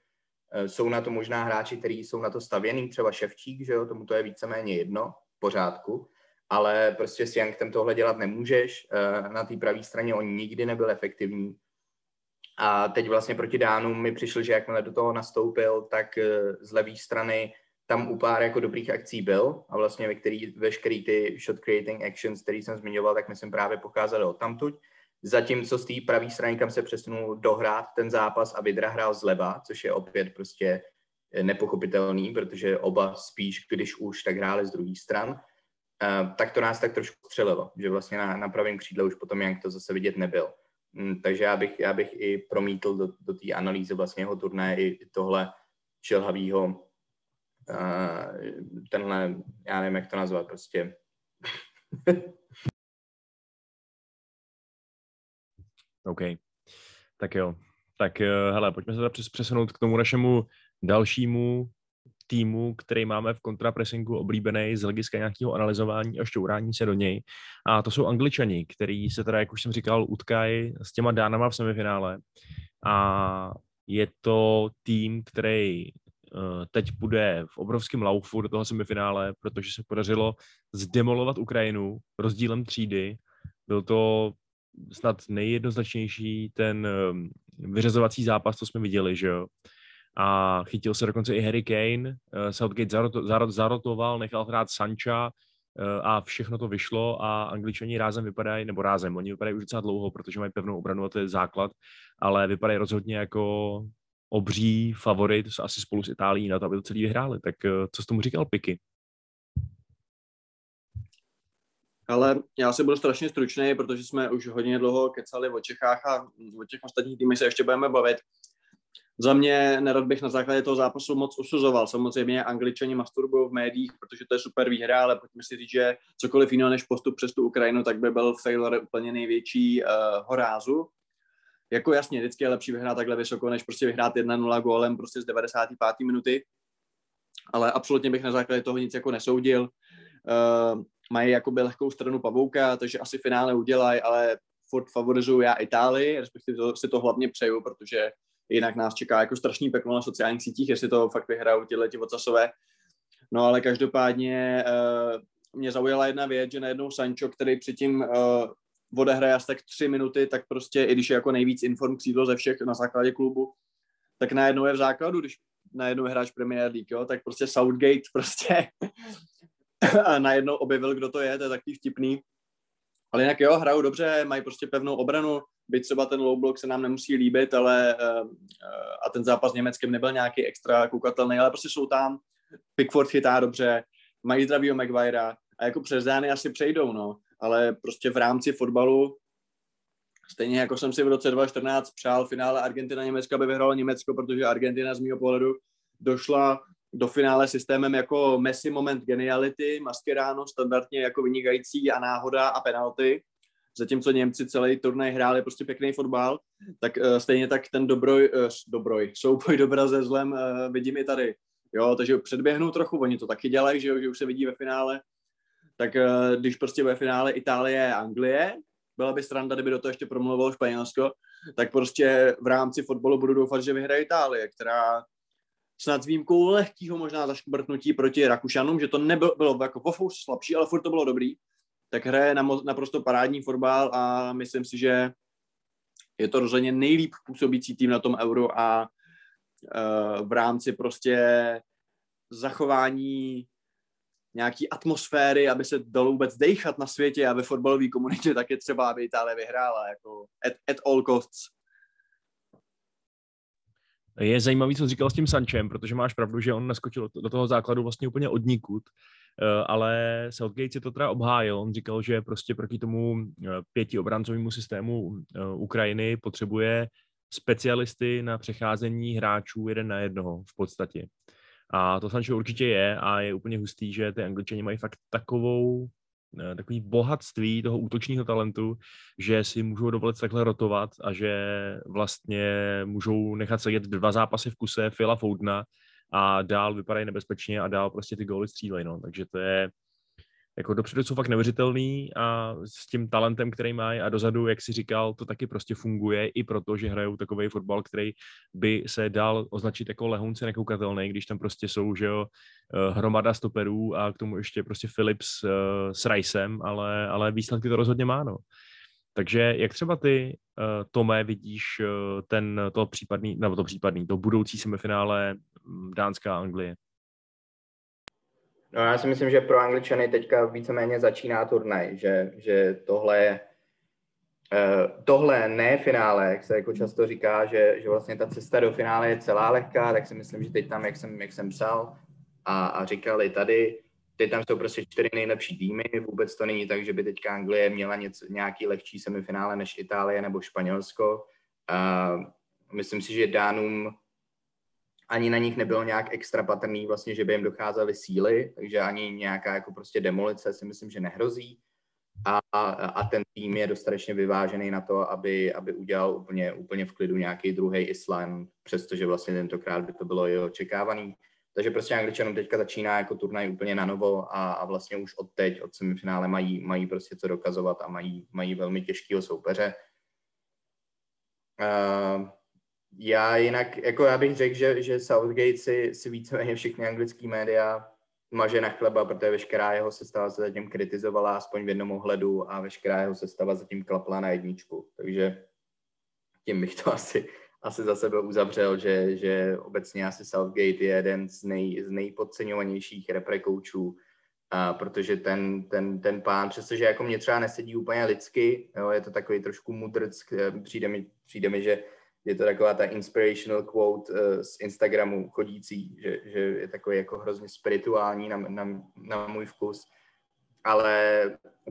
Eh, jsou na to možná hráči, kteří jsou na to stavěný, třeba Ševčík, že jo, tomu to je víceméně jedno, v pořádku, ale prostě s Youngtem tohle dělat nemůžeš. Eh, na té pravé straně on nikdy nebyl efektivní. A teď vlastně proti Dánům mi přišlo, že jakmile do toho nastoupil, tak eh, z levé strany tam u pár jako dobrých akcí byl a vlastně ve který, veškerý ty shot creating actions, který jsem zmiňoval, tak myslím právě pocházely od tamtuť. Zatímco z té pravé strany, kam se přesunul dohrát ten zápas a Vidra hrál zleva, což je opět prostě nepochopitelný, protože oba spíš, když už, tak hráli z druhé stran. Eh, tak to nás tak trošku střelilo, že vlastně na, na pravém křídle už potom jak to zase vidět nebyl. Mm, takže já bych, já bych i promítl do, do té analýzy vlastně jeho turné i tohle šelhavýho, uh, tenhle, já nevím, jak to nazvat, prostě. OK. Tak jo. Tak eh, hele, pojďme se teda přesunout k tomu našemu dalšímu týmu, který máme v kontrapressingu oblíbený z hlediska nějakého analyzování a šťourání se do něj. A to jsou angličani, který se teda, jak už jsem říkal, utkají s těma dánama v semifinále. A je to tým, který uh, teď bude v obrovském laufu do toho semifinále, protože se podařilo zdemolovat Ukrajinu rozdílem třídy. Byl to snad nejjednoznačnější ten um, vyřazovací zápas, co jsme viděli, že jo a chytil se dokonce i Harry Kane, uh, Southgate zaroto, zarot, zarotoval, nechal hrát Sancha uh, a všechno to vyšlo a angličani rázem vypadají, nebo rázem, oni vypadají už docela dlouho, protože mají pevnou obranu a to je základ, ale vypadají rozhodně jako obří favorit, asi spolu s Itálií na to, aby to celý vyhráli. Tak uh, co jsi tomu říkal, Piky? Ale já se budu strašně stručný, protože jsme už hodně dlouho kecali o Čechách a o těch ostatních týmech se ještě budeme bavit za mě nerad bych na základě toho zápasu moc usuzoval. Samozřejmě angličani masturbují v médiích, protože to je super výhra, ale pojďme si říct, že cokoliv jiného než postup přes tu Ukrajinu, tak by byl failure úplně největší uh, horázu. Jako jasně, vždycky je lepší vyhrát takhle vysoko, než prostě vyhrát 1-0 gólem prostě z 95. minuty. Ale absolutně bych na základě toho nic jako nesoudil. Uh, mají jakoby lehkou stranu pavouka, takže asi finále udělají, ale furt favorizuju já Itálii, respektive to, si to hlavně přeju, protože jinak nás čeká jako strašný peklo na sociálních sítích, jestli to fakt vyhrajou tyhle ti ocasové. No ale každopádně uh, mě zaujala jedna věc, že najednou Sancho, který předtím uh, odehraje asi tak tři minuty, tak prostě, i když je jako nejvíc inform křídlo ze všech na základě klubu, tak najednou je v základu, když najednou je hráč Premier League, jo, tak prostě Southgate prostě a najednou objevil, kdo to je, to je takový vtipný. Ale jinak jo, hrajou dobře, mají prostě pevnou obranu, byť třeba ten low block se nám nemusí líbit, ale uh, a ten zápas s Německem nebyl nějaký extra koukatelný, ale prostě jsou tam, Pickford chytá dobře, mají zdravýho Maguirea a jako přes Dány asi přejdou, no, ale prostě v rámci fotbalu Stejně jako jsem si v roce 2014 přál finále Argentina-Německo, aby vyhralo Německo, protože Argentina z mého pohledu došla do finále systémem jako Messi moment geniality, Mascherano standardně jako vynikající a náhoda a penalty, zatímco Němci celý turnaj hráli prostě pěkný fotbal, tak uh, stejně tak ten dobroj, uh, dobroj, souboj dobra se zlem uh, vidím i tady. Jo, takže předběhnou trochu, oni to taky dělají, že, že už se vidí ve finále, tak uh, když prostě ve finále Itálie a Anglie, byla by stranda, kdyby do toho ještě promluvilo Španělsko, tak prostě v rámci fotbalu budu doufat, že vyhraje Itálie, která snad s výjimkou lehkého možná zaškvrtnutí proti Rakušanům, že to nebylo bylo jako pofous slabší, ale furt to bylo dobrý, tak hraje na, naprosto parádní fotbal a myslím si, že je to rozhodně nejlíp působící tým na tom euro a uh, v rámci prostě zachování nějaký atmosféry, aby se dalo vůbec dechat na světě a ve fotbalové komunitě, tak je třeba, aby Itálie vyhrála, jako at, at all costs. Je zajímavý, co říkal s tím Sanchem, protože máš pravdu, že on naskočil do toho základu vlastně úplně od nikud, eh, ale Southgate si to teda obhájil. On říkal, že prostě proti tomu eh, pěti obrancovému systému eh, Ukrajiny potřebuje specialisty na přecházení hráčů jeden na jednoho v podstatě. A to Sancho určitě je a je úplně hustý, že ty angličani mají fakt takovou eh, takový bohatství toho útočního talentu, že si můžou dovolit takhle rotovat a že vlastně můžou nechat sedět dva zápasy v kuse Fila Foudna a dál vypadají nebezpečně a dál prostě ty góly střílejí, no. Takže to je, jako dopředu jsou fakt neuvěřitelný a s tím talentem, který mají a dozadu, jak si říkal, to taky prostě funguje i proto, že hrajou takový fotbal, který by se dal označit jako lehonce nekoukatelný, když tam prostě jsou, že jo, eh, hromada stoperů a k tomu ještě prostě Philips uh, s Ricem, ale, ale výsledky to rozhodně má, no. Takže jak třeba ty, uh, Tome, vidíš uh, ten, to případný, nebo to případný, to budoucí semifinále mm, Dánská Anglie? No já si myslím, že pro Angličany teďka víceméně začíná turnaj, že, že tohle je Uh, tohle ne finále, jak se jako často říká, že, že vlastně ta cesta do finále je celá lehká, tak si myslím, že teď tam, jak jsem, jak jsem psal a, a říkal i tady, teď tam jsou prostě čtyři nejlepší týmy, vůbec to není tak, že by teďka Anglie měla něco, nějaký lehčí semifinále než Itálie nebo Španělsko. Uh, myslím si, že Dánům ani na nich nebylo nějak extra patrný, vlastně, že by jim docházely síly, takže ani nějaká jako prostě demolice si myslím, že nehrozí. A, a ten tým je dostatečně vyvážený na to, aby, aby udělal úplně, úplně v klidu nějaký druhý Island, přestože vlastně tentokrát by to bylo i očekávaný. Takže prostě Angličanům teďka začíná jako turnaj úplně na novo a, a vlastně už od teď, od semifinále mají, mají prostě co dokazovat a mají, mají velmi těžkého soupeře. Uh, já jinak, jako já bych řekl, že, že Southgate si, si víceméně všechny anglické média maže na chleba, protože veškerá jeho sestava se zatím kritizovala aspoň v jednom ohledu a veškerá jeho sestava zatím klapla na jedničku. Takže tím bych to asi, asi za sebe uzavřel, že, že obecně asi Southgate je jeden z, nej, z nejpodceňovanějších reprekoučů, a protože ten, ten, ten pán, přestože jako mě třeba nesedí úplně lidsky, jo, je to takový trošku mudrc, přijde mi, přijde mi, že je to taková ta inspirational quote uh, z Instagramu chodící, že, že je takový jako hrozně spirituální na, na, na můj vkus. Ale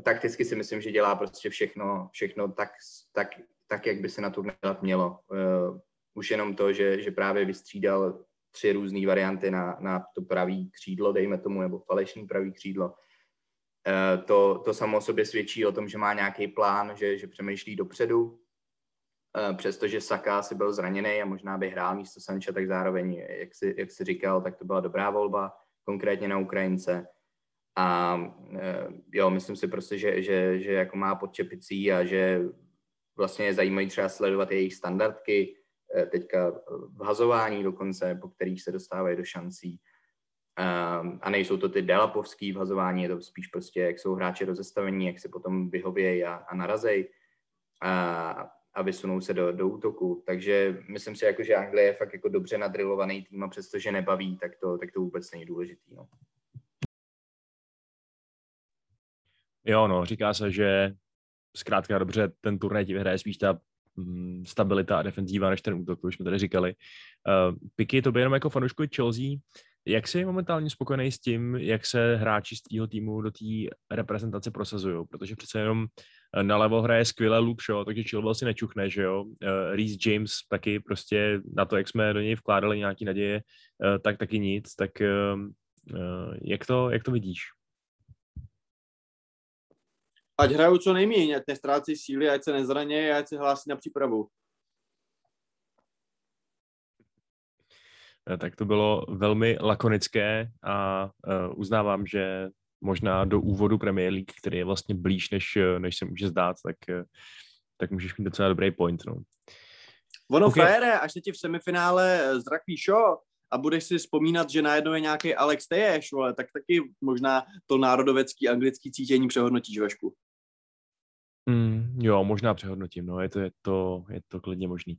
takticky si myslím, že dělá prostě všechno, všechno tak, tak, tak jak by se na turné dělat mělo. Uh, už jenom to, že, že právě vystřídal tři různé varianty na, na to pravý křídlo, dejme tomu, nebo falešný pravý křídlo. Uh, to, to samo o sobě svědčí o tom, že má nějaký plán, že, že přemýšlí dopředu, Eh, přestože Saka si byl zraněný a možná by hrál místo Sancha, tak zároveň, jak si, jak si říkal, tak to byla dobrá volba, konkrétně na Ukrajince. A jo, myslím si prostě, že, že, že jako má pod čepicí a že vlastně je zajímavé třeba sledovat jejich standardky, eh, teďka v hazování dokonce, po kterých se dostávají do šancí. A nejsou to ty delapovský v hazování, je to spíš prostě, jak jsou hráči rozestavení, jak se potom vyhovějí a, a narazej. A a vysunou se do, do útoku. Takže myslím si, jako, že Anglie je fakt jako dobře nadrilovaný tým a přestože nebaví, tak to, tak to vůbec není důležitý. No. Jo, no, říká se, že zkrátka dobře ten turnaj ti vyhraje spíš ta mm, stabilita a defenzíva než ten útok, to už jsme tady říkali. Uh, Piky, to by jenom jako fanoušku Chelsea, jak jsi momentálně spokojený s tím, jak se hráči z tvého týmu do té reprezentace prosazují? Protože přece jenom eh, nalevo hraje skvěle Luke Shaw, takže Chilwell si nečuchne, že jo? Uh, Reese James taky prostě na to, jak jsme do něj vkládali nějaký naděje, tak taky nic. Tak jak, to, jak to vidíš? Ať hrajou co nejméně, ať nestrácí síly, ať se nezraně, ať se hlásí na přípravu. Eh, tak to bylo velmi lakonické a uh, uznávám, že možná do úvodu Premier League, který je vlastně blíž, než, eh, než se může zdát, tak, tak můžeš mít docela dobrý point. No. Ono okay. frére, až se ti v semifinále zrakví show a budeš si vzpomínat, že najednou je nějaký Alex Teješ, tak taky možná to národovecký anglický cítění přehodnotíš, Vašku. Mm, jo, možná přehodnotím, no, je to, je to, je to klidně možný.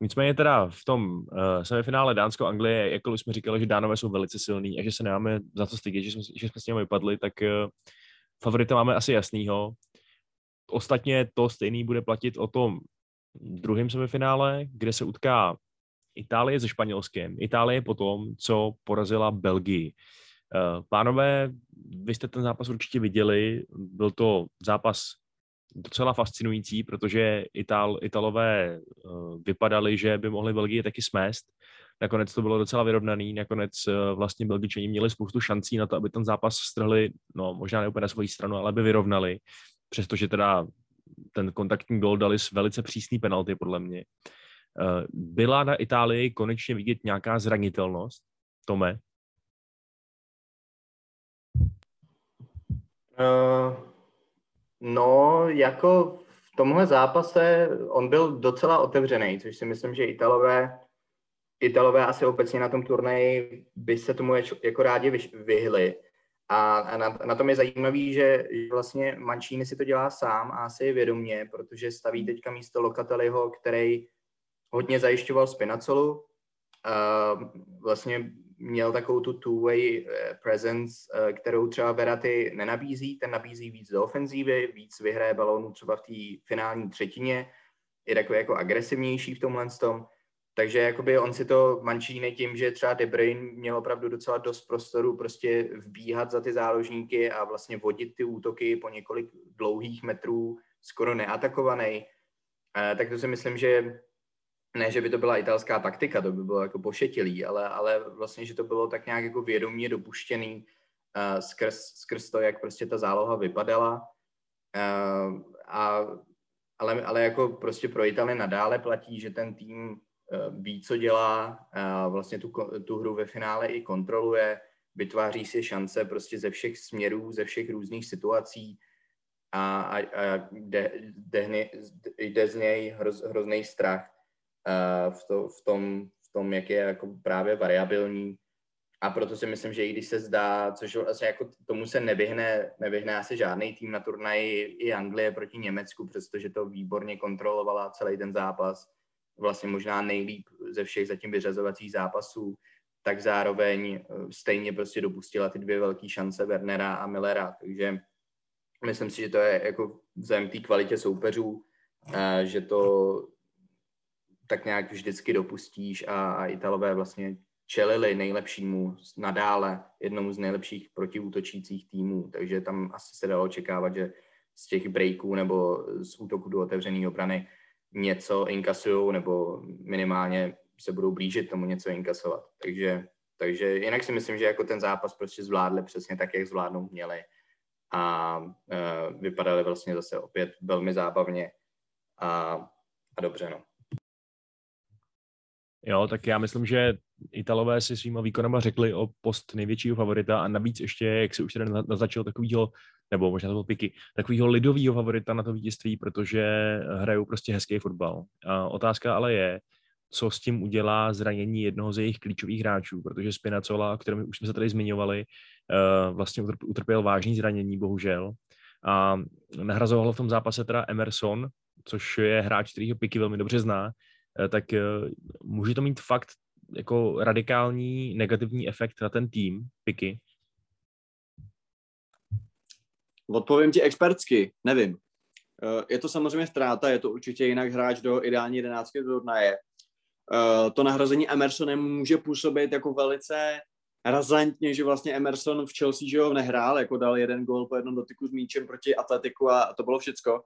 Nicméně teda v tom uh, semifinále Dánsko-Anglie, jako jsme říkali, že Dánové jsou velice silní a že se nemáme za co stydět, že jsme, že jsme s nimi vypadli, tak uh, favorita máme asi jasnýho. Ostatně to stejný bude platit o tom druhém semifinále, kde se utká Itálie se Španělskem. Itálie potom, co porazila Belgii. Uh, pánové, vy jste ten zápas určitě viděli, byl to zápas docela fascinující, protože Ital, Italové uh, vypadali, že by mohli Belgii taky smést. Nakonec to bylo docela vyrovnaný, nakonec uh, vlastně Belgičani měli spoustu šancí na to, aby ten zápas strhli, no možná ne úplně na svoji stranu, ale by vyrovnali, přestože teda ten kontaktní gol dali s velice přísný penalty, podle mě. Uh, byla na Itálii konečně vidět nějaká zranitelnost? Tome? Uh, No, jako v tomhle zápase on byl docela otevřený, což si myslím, že Italové, Italové asi obecně na tom turnaji by se tomu jako rádi vyhli. A, a na, na tom je zajímavý, že vlastně Mancini si to dělá sám a asi vědomně, protože staví teďka místo Lokateliho, který hodně zajišťoval Spinacolu. Uh, vlastně měl takovou tu two-way eh, presence, eh, kterou třeba Veraty nenabízí. Ten nabízí víc do ofenzívy, víc vyhraje balónů třeba v té finální třetině, je takový jako agresivnější v tomhle tom. Takže jakoby on si to Mancini tím, že třeba De Bruyne měl opravdu docela dost prostoru prostě vbíhat za ty záložníky a vlastně vodit ty útoky po několik dlouhých metrů, skoro neatakovaný, eh, tak to si myslím, že ne, že by to byla italská taktika, to by bylo jako pošetilý, ale, ale vlastně, že to bylo tak nějak jako vědomě dopuštěný uh, skrz, skrz to, jak prostě ta záloha vypadala. Uh, a, ale, ale jako prostě pro Italy nadále platí, že ten tým uh, ví, co dělá, uh, vlastně tu, tu hru ve finále i kontroluje, vytváří si šance prostě ze všech směrů, ze všech různých situací a, a, a jde, jde, jde z něj hroz, hrozný strach v, to, v, tom, v tom, jak je jako právě variabilní. A proto si myslím, že i když se zdá, což vlastně jako tomu se nevyhne, nevyhne asi žádný tým na turnaji i Anglie proti Německu, přestože to výborně kontrolovala celý ten zápas, vlastně možná nejlíp ze všech zatím vyřazovacích zápasů, tak zároveň eh, stejně prostě dopustila ty dvě velké šance Wernera a Millera, takže myslím si, že to je jako vzhledem té kvalitě soupeřů, eh, že to tak nějak vždycky dopustíš a, a Italové vlastně čelili nejlepšímu nadále, jednomu z nejlepších protiútočících týmů, takže tam asi se dalo očekávat, že z těch breaků nebo z útoku do otevřené obrany něco inkasují nebo minimálně se budou blížit tomu něco inkasovat. Takže, takže jinak si myslím, že jako ten zápas prostě zvládli přesně tak, jak zvládnout měli a uh, vypadali vlastně zase opět velmi zábavně a, a dobře. No. Jo, tak já myslím, že Italové si svýma výkonama řekli o post největšího favorita a navíc ještě, jak se už tady naznačil, takovýho, nebo možná to byl piky, takovýho lidového favorita na to vítězství, protože hrajou prostě hezký fotbal. A otázka ale je, co s tím udělá zranění jednoho z jejich klíčových hráčů, protože Spinacola, o kterém už jsme se tady zmiňovali, eh, vlastně utrpěl vážný zranění, bohužel. A nahrazoval v tom zápase teda Emerson, což je hráč, který ho Piky velmi dobře zná, tak eh, může to mít fakt jako radikální negativní efekt na ten tým, Piky? Odpovím ti expertsky, nevím. Eh, je to samozřejmě ztráta, je to určitě jinak hráč do ideální jedenáctky turnaje. To nahrazení Emersonem může působit jako velice razantně, že vlastně Emerson v Chelsea že ho nehrál, jako dal jeden gol po jednom dotyku s míčem proti Atletiku a to bylo všecko.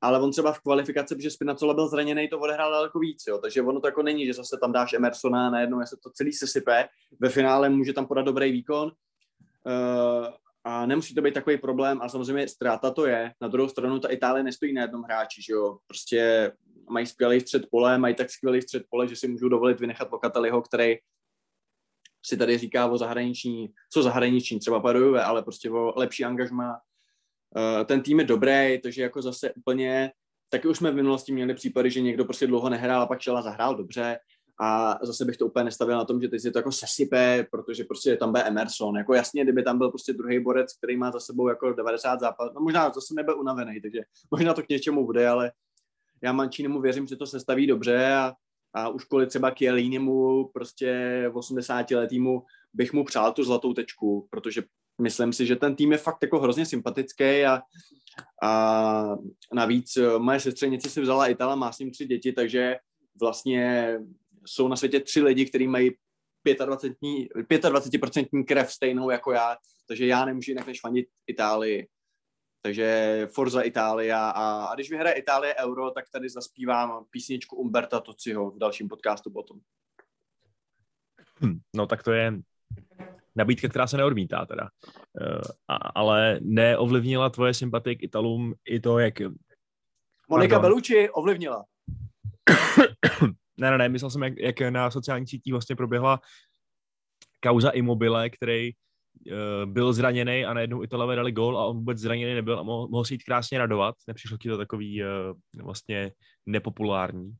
Ale on třeba v kvalifikaci, protože Spinacola byl zraněný, to odehrál daleko víc, jo. takže ono to jako není, že zase tam dáš Emersona a najednou se to celý sesype, ve finále může tam podat dobrý výkon uh, a nemusí to být takový problém a samozřejmě ztráta to je. Na druhou stranu ta Itálie nestojí na jednom hráči, že jo, prostě mají skvělý střed pole, mají tak skvělý střed pole, že si můžou dovolit vynechat Lokateliho, který si tady říká o zahraniční, co zahraniční, třeba Padujové, ale prostě o lepší angažma. Uh, ten tým je dobrý, takže jako zase úplně, taky už jsme v minulosti měli případy, že někdo prostě dlouho nehrál a pak šel a zahrál dobře a zase bych to úplně nestavil na tom, že teď si to jako sesype, protože prostě tam bude Emerson. Jako jasně, kdyby tam byl prostě druhý borec, který má za sebou jako 90 zápas, no možná zase nebyl unavený, takže možná to k něčemu bude, ale já Mančínemu věřím, že to sestaví dobře a a už kvůli třeba Chiellinimu, prostě 80 letýmu, bych mu přál tu zlatou tečku, protože myslím si, že ten tým je fakt jako hrozně sympatický a, a navíc eh, moje sestřenice si vzala Itala, má s ním tři děti, takže vlastně jsou na světě tři lidi, kteří mají 25%, 25% krev stejnou jako já, takže já nemůžu jinak než fanit Itálii. Takže Forza Itália a, a když vyhraje Itálie Euro, tak tady zaspívám písničku Umberta Tociho v dalším podcastu potom. Hm, no tak to je nabídka, která se neodmítá teda. Uh, a, ale neovlivnila tvoje sympatie k Italům i to, jak... Monika Bellucci ovlivnila. ne, ne, ne, myslel jsem, jak, jak na sociálních sítích vlastně proběhla kauza Immobile, který uh, byl zraněný a najednou Italové dali gol a on vůbec zraněný nebyl a mohl, mohl si jít krásně radovat. Nepřišlo ti to takový uh, vlastně nepopulární?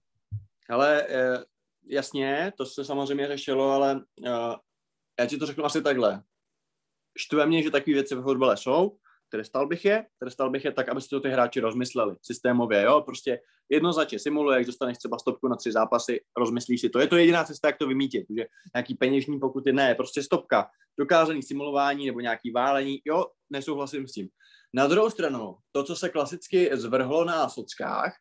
Ale uh, jasně, to se samozřejmě řešilo, ale já ti to řeknu asi takhle. Štve mě, že takové věci ve fotbale jsou, trestal bych je, trestal bych je tak, aby si to ty hráči rozmysleli systémově, jo, prostě jednoznačně simuluješ, dostaneš třeba stopku na tři zápasy, rozmyslíš si to. Je to jediná cesta, jak to vymítit, že nějaký peněžní pokuty ne, prostě stopka, dokázaný simulování nebo nějaký válení, jo, nesouhlasím s tím. Na druhou stranu, to, co se klasicky zvrhlo na sockách,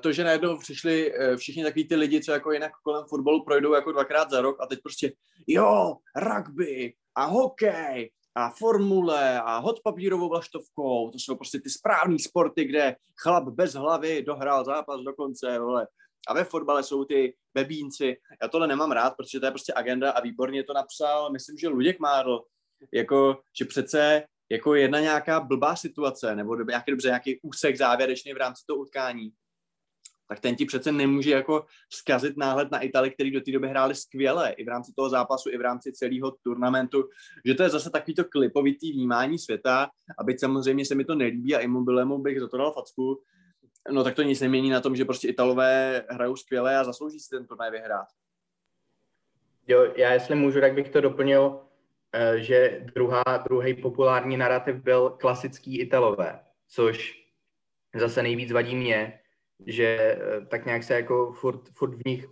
to, že najednou přišli eh, všichni takový ty lidi, co jako jinak kolem fotbalu projdou jako dvakrát za rok a teď prostě jo, rugby a hokej a formule a hod papírovou vlaštovkou, to jsou prostě ty správné sporty, kde chlap bez hlavy dohrál zápas do konce, vole. A ve fotbale jsou ty bebínci. Já tohle nemám rád, protože to je prostě agenda a výborně to napsal, myslím, že Luděk Mádl, jako, že přece jako jedna nějaká blbá situace, nebo nějaký, dobře, nějaký úsek závěrečný v rámci toho utkání, tak ten ti přece nemůže jako zkazit náhled na Itali, který do té doby hráli skvěle, i v rámci toho zápasu, i v rámci celého turnamentu, že to je zase takovýto klipovitý vnímání světa, aby samozřejmě se mi to nelíbí a Immobilemu bych za to dal facku, no tak to nic nemění na tom, že prostě Italové hrajou skvěle a zaslouží si ten turnaj vyhrát. Jo, já jestli můžu, tak bych to doplnil, eh, že druhá, druhý populární narrativ byl klasický Italové, což zase nejvíc vadí mě, že eh, tak nějak se jako furt, furt v nich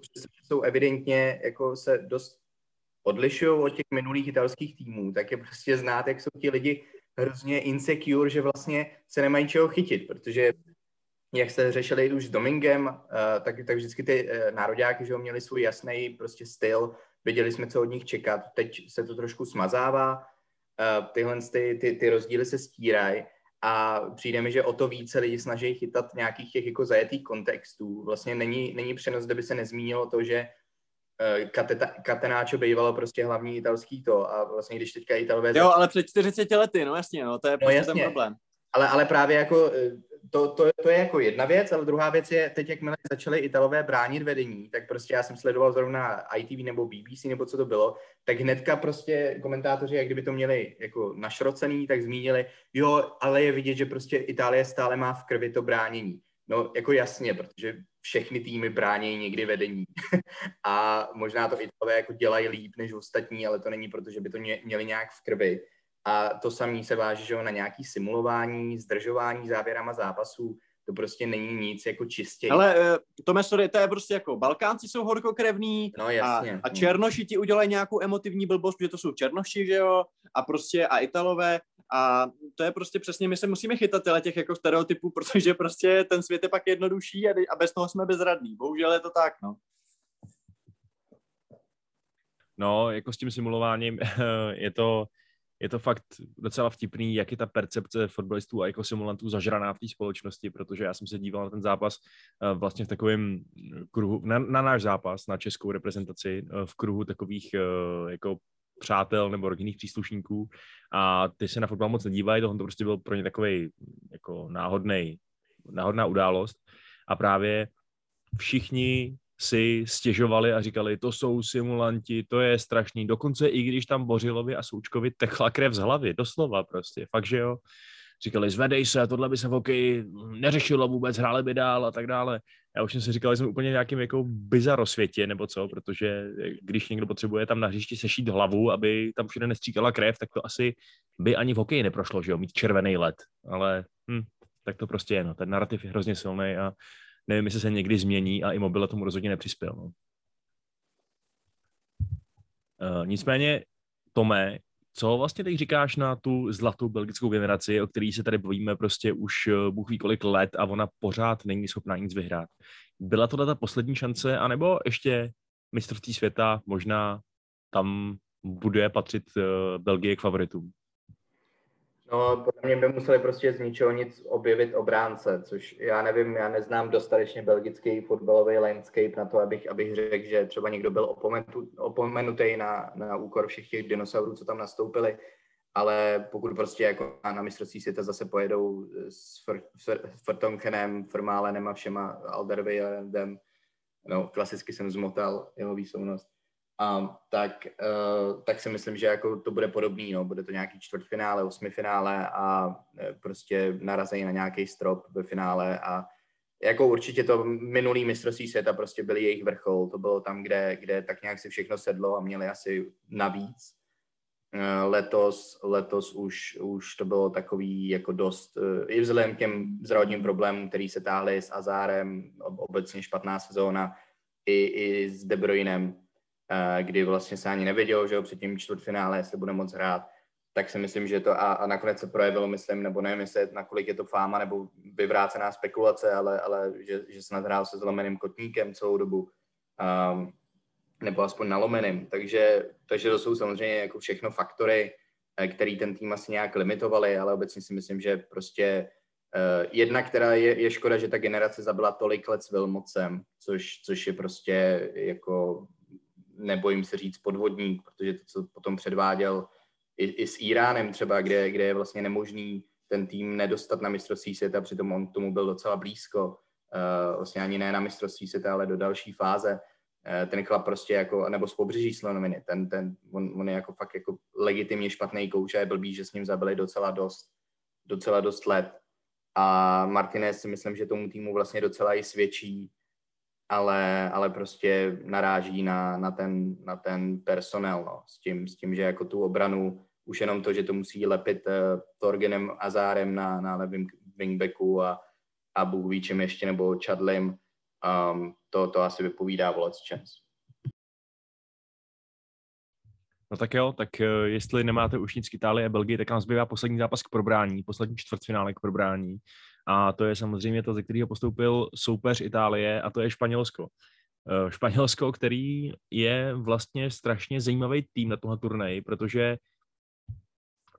jsou evidentně jako se dost odlišují od těch minulých italských týmů, tak je prostě znát, jak jsou ti lidi hrozně insecure, že vlastně se nemají čeho chytit, protože jak jste řešili už s Domingem, uh, tak, tak vždycky ty uh, nároďáky, že ho měli svůj jasný prostě styl, věděli jsme, co od nich čekat, teď se to trošku smazává, tyhle ty, ty, ty rozdíly se stírají a přijde mi, že o to více lidi snaží chytat nějakých těch jako zajetých kontextů. Vlastně není, není přenos, kde by se nezmínilo to, že uh, Catenaccio bývalo prostě hlavní italský to a vlastně když teďka Italové... Jo, ale před 40 lety, no jasně, no, to je no, prostě jasně. ten problém. Ale, ale právě jako to, to, to je jako jedna věc, ale druhá věc je, teď jakmile začaly Italové bránit vedení, tak prostě já jsem sledoval zrovna ITV nebo BBC nebo co to bylo, tak hnedka prostě komentátoři, jak kdyby to měli jako našrocený, tak zmínili, jo, ale je vidět, že prostě Itálie stále má v krvi to bránění. No, jako jasně, protože všechny týmy bránějí někdy vedení. a možná to Italové jako dělají líp než ostatní, ale to není proto, že by to měli nějak v krvi. A to samé se váží že na nějaký simulování, zdržování závěrama zápasů. To prostě není nic jako čistě. Ale uh, Tome, sorry, to je prostě jako Balkánci jsou horkokrevní no, jasně. a, a Černoši ti udělají nějakou emotivní blbost, že to jsou Černoši, že jo, a prostě a Italové a to je prostě přesně, my se musíme chytat těle těch jako stereotypů, protože prostě ten svět je pak jednodušší a, a bez toho jsme bezradní. Bohužel je to tak, no. No, jako s tím simulováním je to, je to fakt docela vtipný, jak je ta percepce fotbalistů a jako simulantů zažraná v té společnosti, protože já jsem se díval na ten zápas eh, vlastně v takovém kruhu, na, na náš zápas, na českou reprezentaci, eh, v kruhu takových eh, jako přátel nebo rodinných příslušníků. A ty se na fotbal moc nedívají, tohle to prostě byl pro ně takový jako náhodný, náhodná událost. A právě všichni si stěžovali a říkali, to jsou simulanti, to je strašný. Dokonce i když tam Bořilovi a Součkovi tekla krev z hlavy, doslova prostě, fakt, že jo. Říkali, zvedej se, tohle by se v hokeji neřešilo vůbec, hráli by dál a tak dále. Já už jsem si říkal, že jsme úplně nějakým jako bizarosvětě nebo co, protože když někdo potřebuje tam na hřišti sešít hlavu, aby tam všude nestříkala krev, tak to asi by ani v hokeji neprošlo, že jo, mít červený led. Ale hm, tak to prostě je, no. Ten narrativ je hrozně silný a nevím, jestli se někdy změní a i mobile tomu rozhodně nepřispěl. No. Uh, nicméně, Tome, co vlastně teď říkáš na tu zlatou belgickou generaci, o který se tady bavíme prostě už eh, Bůh ví kolik let a ona pořád není schopná nic vyhrát. Byla to ta poslední šance, anebo ještě mistrovství světa možná tam bude patřit uh, Belgie k favoritům? No, podle mě by museli prostě z ničeho nic objevit obránce, což já nevím, já neznám dostatečně belgický fotbalový landscape na to, abych, abych řekl, že třeba někdo byl opomenutý na, na úkor všech těch dinosaurů, co tam nastoupili, ale pokud prostě jako na mistrovství světa zase pojedou s Fertonkenem, Fermálenem a všema Alderweirendem, no klasicky jsem zmotal jeho výslovnost, a tak, uh, tak si myslím, že jako to bude podobný, no. bude to nějaký čtvrtfinále, osmifinále a uh, prostě narazení na nějaký strop ve finále a jako určitě to minulý mistrovství světa prostě byly jejich vrchol, to bylo tam, kde, kde tak nějak si všechno sedlo a měli asi navíc. Uh, letos, letos už, už to bylo takový jako dost, i vzhledem k těm zdravotním problémům, který se táhly s Azárem, obecně špatná sezóna, i, i s De Bruynem, kdy vlastně se ani nevěděl, že jo, před tím čtvrtfinále, jestli bude moc hrát, tak si myslím, že to a, a nakonec se projevilo, myslím, nebo nevím, jestli nakolik je to fáma nebo vyvrácená spekulace, ale, ale že, že se nadhrál se zlomeným kotníkem celou dobu, um, nebo aspoň nalomeným. Takže, takže to jsou samozřejmě jako všechno faktory, eh, který ten tým asi nějak limitovali, ale obecně si myslím, že prostě uh, jedna, která je, je škoda, že ta generace zabila tolik let s Vilmocem, což, což je prostě jako nebojím se říct podvodník, protože to, co potom předváděl i, i s Iránem třeba, kde, kde je vlastně nemožný ten tým nedostat na mistrovství světa, přitom on tomu byl docela blízko, uh, vlastně ani ne na mistrovství světa, ale do další fáze. Uh, ten chlap prostě jako, nebo z pobřeží Slonoviny, ten, ten, on, on, je jako fakt jako legitimně špatný kouč a je blbý, že s ním zabili docela dost, docela dost let. A Martinez si myslím, že tomu týmu vlastně docela i svědčí, ale, ale prostě naráží na, na, ten, na ten personel, no, s, tím, s tím, že jako tu obranu, už jenom to, že to musí lepit uh, Torgenem Azárem na, na levém wingbacku a, a Bůh ví ještě, nebo Chadlim, um, to, to asi vypovídá Volec Chance. No tak jo, tak uh, jestli nemáte už nic k Itálii a Belgii, tak nám zbývá poslední zápas k probrání, poslední čtvrtfinále k probrání a to je samozřejmě to, ze kterého postoupil soupeř Itálie a to je Španělsko. Eh, Španělsko, který je vlastně strašně zajímavý tým na tohle turnaj, protože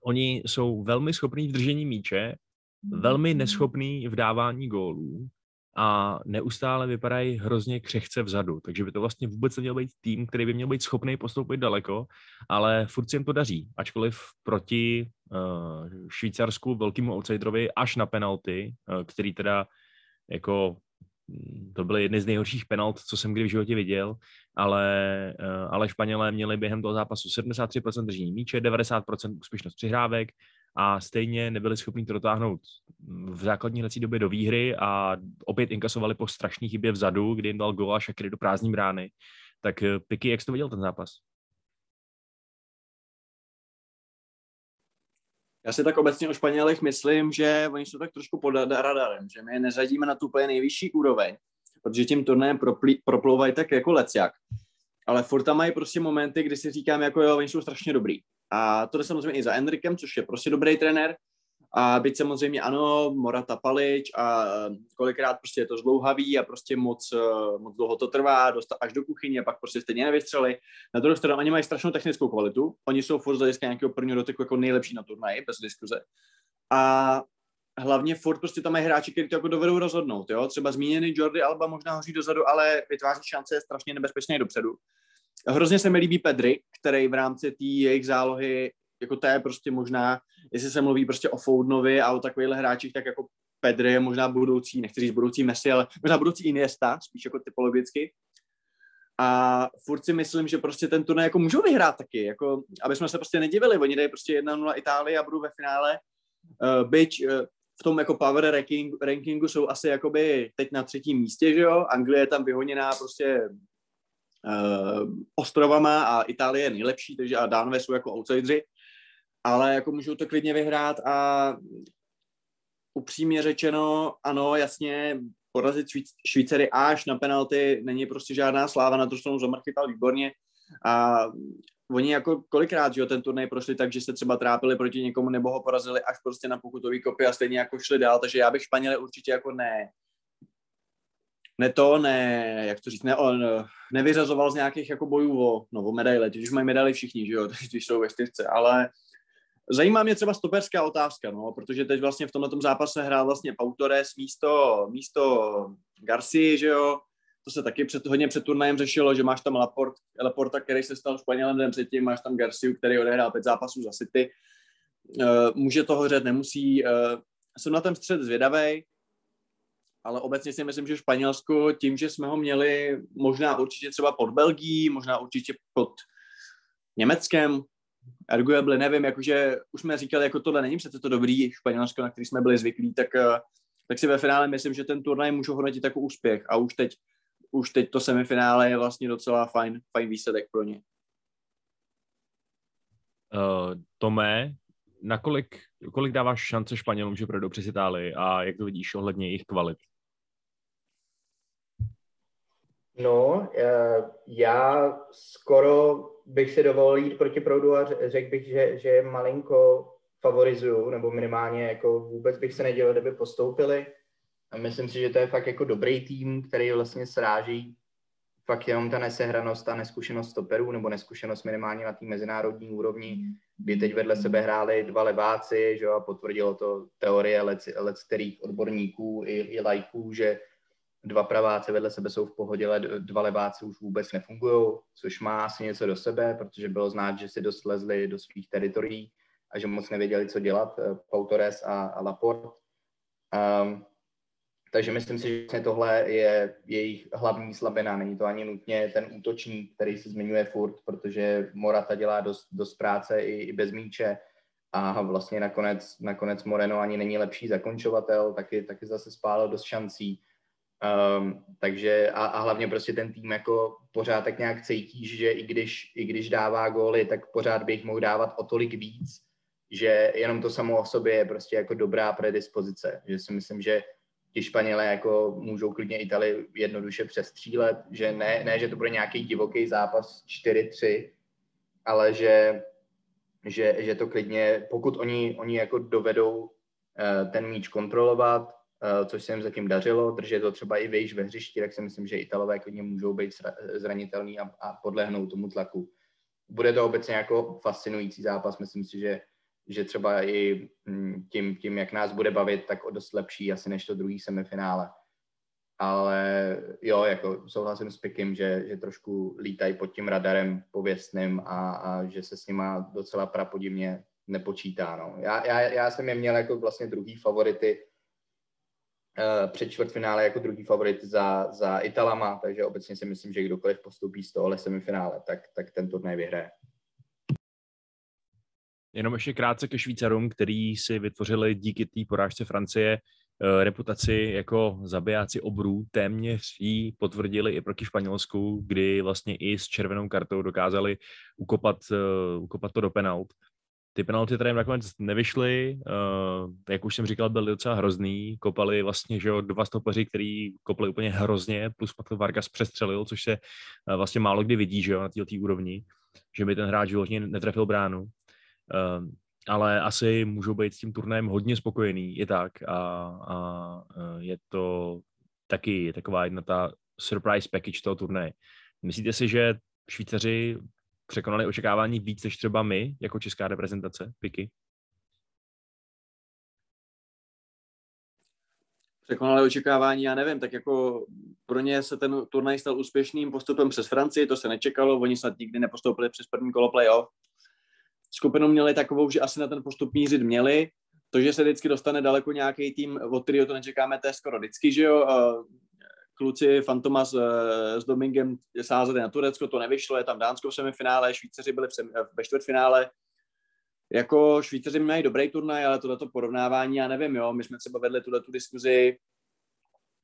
oni jsou velmi schopní v držení míče, velmi neschopní v dávání gólů a neustále vypadají hrozně křehce vzadu, takže by to vlastně vůbec neměl být tým, který by měl být schopný postoupit daleko, ale furt se jim to daří, ačkoliv proti uh, Švýcarsku, velkému outsiderovi, až na penalty, uh, který teda jako mm, to byly jedny z nejhorších penalt, co jsem kdy v životě viděl, ale, uh, ale Španělé měli během toho zápasu 73% držení míče, 90% úspěšnost přihrávek, a stejně nebyli schopni to dotáhnout v základní hrací době do výhry a opět inkasovali po strašné chybě vzadu, kdy jim dal gol a Shakiri do prázdní brány. Tak eh, Piky, jak jsi to viděl ten zápas? Já si tak obecně o Španělech myslím, že oni jsou tak trošku pod radarem, že my je neřadíme na tu úplně nejvyšší úroveň, protože tím turnajem proplouvají tak jako lecjak. Ale furt tam mají prostě momenty, kdy si říkám, jako jo, oni jsou strašně dobrý. A to jde samozřejmě i za Enrikem, což je prostě dobrý trenér, A byť samozřejmě ano, Morata Palič a kolikrát prostě je to zdlouhavý a prostě moc, moc dlouho to trvá, dostat až do kuchyně, pak prostě stejně nevystřeli. Na druhou stranu oni mají strašnou technickou kvalitu, oni jsou furt z nějakého prvního doteku jako nejlepší na turnaji, bez diskuze. A hlavně furt prostě tam mají hráči, kteří to jako dovedou rozhodnout, jo? Třeba zmíněný Jordi Alba možná hoří dozadu, ale vytváří šance je strašně nebezpečný dopředu. Hrozně se mi líbí Pedri, který v rámci té jejich zálohy, jako je prostě možná, jestli se mluví prostě o Foudnovi a o takovýchhle hráčích, tak jako Pedri je možná budoucí, nechci říct budoucí Messi, ale možná budoucí Iniesta, spíš jako typologicky. A furt si myslím, že prostě ten turnaj jako můžou vyhrát taky, jako, aby jsme se prostě nedivili, oni dají prostě 1-0 Itálii a budou ve finále. Uh, byť uh, v tom jako power ranking, rankingu jsou asi jakoby teď na třetím místě, že jo? Anglie je tam vyhoněná prostě uh, ostrovama a Itálie je nejlepší, takže a Dánové jsou jako outsideri, ale jako můžou to klidně vyhrát a upřímně řečeno, ano, jasně, porazit Švýc- Švýcery až na penalty není prostě žádná sláva, na to stranu Zomar chytal výborně a oni jako kolikrát, že jo, ten turnaj prošli tak, že se třeba trápili proti někomu nebo ho porazili až prostě na pokutový kopy a stejně jako šli dál, takže já bych Španěle určitě jako ne, ne to, ne, jak to říct, ne, on nevyřazoval z nějakých jako bojů o, no, o medaile, když mají medaily všichni, že jo, když jsou ve čtyřce, ale zajímá mě třeba stoperská otázka, no, protože teď vlastně v tomto zápase hrál vlastně Pautores místo, místo Garci, že jo, to se taky před, hodně před turnajem řešilo, že máš tam Laport, Laporta, který se stal Španělem den předtím, máš tam Garciu, který odehrál pět zápasů za City. Uh, může to hořet, nemusí. Uh, jsem na ten střed zvědavý, ale obecně si myslím, že Španělsko tím, že jsme ho měli možná určitě třeba pod Belgií, možná určitě pod Německem, arguably, nevím, jakože už jsme říkali, jako tohle není přece to dobrý Španělsko, na který jsme byli zvyklí, tak, eh, tak si ve finále myslím, že ten turnaj můžu hodnotit jako úspěch a už teď, už teď to semifinále je vlastně docela fajn, fajn výsledek pro ně. Uh, Tome, nakolik, kolik dáváš šance Španělům, že projdou přes Itálii a jak to vidíš ohledně jejich kvalit? No, eh, já skoro bych si dovolil jít proti proudu a řekl bych, že, že malinko favorizuju, nebo minimálně jako vůbec bych se nedělal, kdyby postoupili. A myslím si, že to je fakt jako dobrý tým, který vlastně sráží fakt jenom ta nesehranost a neskušenost stoperů, nebo neskušenost minimálně na té mezinárodní úrovni, kdy teď vedle sebe hráli dva leváci, že a potvrdilo to teorie let, let kterých odborníků i, i lajků, že dva praváci vedle sebe jsou v pohodě, ale dva leváci už vůbec nefungují, což má asi něco do sebe, protože bylo znát, že si dost lezli do svých teritorií a že moc nevěděli, co dělat, eh, Pautores a, a Laporte. Um, takže myslím si, že vlastně tohle je jejich hlavní slabina. Není to ani nutně ten útočník, který se zmiňuje furt, protože Morata dělá dost, dost práce i, i bez míče a vlastně nakonec, nakonec Moreno ani není lepší zakončovatel, taky, taky zase spálil dost šancí. Um, takže a, a hlavně prostě ten tým jako pořád tak nějak cítí, že i když, i když dává góly, tak pořád bych mohl dávat o tolik víc, že jenom to samo o sobě je prostě jako dobrá predispozice. Že si myslím, že ti Španělé jako můžou klidně Itali jednoduše přestřílet, že ne, ne, že to bude nějaký divoký zápas 4-3, ale že, že, že to klidně, pokud oni, oni jako dovedou uh, ten míč kontrolovat, což se jim zatím dařilo, držet to třeba i vejš ve hřišti, tak si myslím, že Italové klidně můžou být zranitelní a, a podlehnout tomu tlaku. Bude to obecně jako fascinující zápas, myslím si, že, že třeba i hm, tím, tím, jak nás bude bavit, tak o dost lepší asi než to druhý semifinále. Ale jo, jako souhlasím s Pikem, že, že trošku lítají pod tím radarem pověstným a, a že se s nima docela prapodivně nepočítá. No. Já, já, já jsem je měl jako vlastně druhý favority, Eh, před čtvrtfinále jako druhý favorit za, za Italama, takže obecně si myslím, že kdokoliv postupí z tohohle semifinále, tak, tak ten turnaj vyhraje. Jenom ještě krátce ke Švýcarům, který si vytvořili díky té porážce Francie eh, reputaci jako zabijáci obrů, téměř ji potvrdili i proti Španělsku, kdy vlastně i s červenou kartou dokázali ukopat, uh, ukopat to do penalt ty penalty tady nakonec nevyšly, uh, jak už jsem říkal, byly docela hrozný, kopali vlastně že jo, dva stopeři, který kopali úplně hrozně, plus pak to Vargas přestřelil, což se uh, vlastně málo kdy vidí že jo, na této úrovni, že by ten hráč životně netrefil bránu. Uh, ale asi můžou být s tím turnajem hodně spokojený, je tak. A, a je to taky taková jedna ta surprise package toho turnaje. Myslíte si, že Švýcaři překonali očekávání víc než třeba my, jako česká reprezentace, Piky? překonali očekávání, já nevím, tak jako pro ně se ten turnaj stal úspěšným postupem přes Francii, to se nečekalo, oni snad nikdy nepostoupili přes první kolo playoff. Skupinu měli takovou, že asi na ten postup mířit měli, to, že se vždycky dostane daleko nějaký tým, od kterého to nečekáme, to je skoro vždycky, že jo. Kluci Fantomas eh, s Domingem sázeli na Turecko, to nevyšlo, je tam Dánsko v semifinále, Švýcaři byli ve čtvrtfinále, jako Švýcaři mají dobrý turnaj, ale tohleto porovnávání, já nevím, jo, my jsme třeba vedli tuhle tu diskuzi,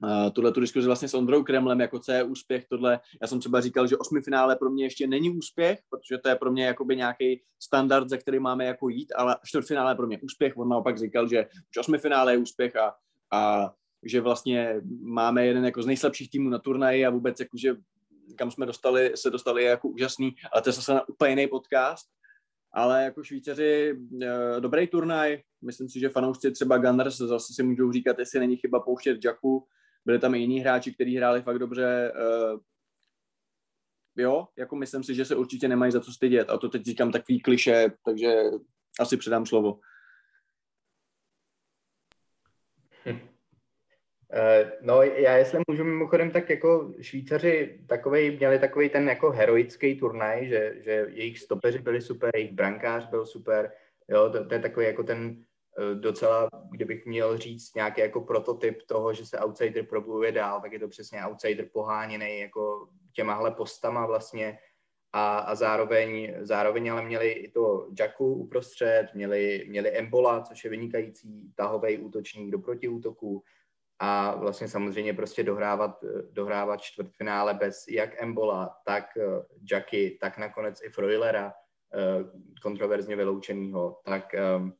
uh, tuhle tu diskuzi vlastně s Ondrou Kremlem, jako co je úspěch, tohle, já jsem třeba říkal, že osmi finále pro mě ještě není úspěch, protože to je pro mě jakoby nějaký standard, za který máme jako jít, ale čtvrtfinále pro mě úspěch, on naopak říkal, že už osmi finále je úspěch a, a že vlastně máme jeden jako z nejslabších týmů na turnaji a vůbec jakože kam jsme dostali, se dostali jako úžasný, ale to je zase na úplně jiný podcast. Ale jako Švýcaři eh, dobrý turnaj, myslím si, že fanoušci třeba Gunners zase si můžou říkat, jestli není chyba pouštět Jacku, byli tam i jiní hráči, kteří hráli fakt dobře, uh, jo, jako myslím si, že se určitě nemají za co stydět. A to teď říkám takový kliše, takže asi předám slovo. No já jestli můžu mimochodem, tak jako Švýcaři takovej, měli takový ten jako heroický turnaj, že, že jejich stopeři byli super, jejich brankář byl super, jo, to, to je takový jako ten eh, docela, kdybych měl říct nějaký jako prototyp toho, že se outsider probuje dál, tak je to přesně outsider poháněný jako těmahle postama vlastně. A, a zároveň, zároveň ale měli i to Jacku uprostřed, měli, měli Embola, což je vynikající tahový útočník do protiútoku, a vlastně samozřejmě prostě dohrávat, dohrávat čtvrtfinále bez jak Embola, tak eh, Jackie, tak nakonec i Froilera, eh, kontroverzně vyloučenýho, tak ehm,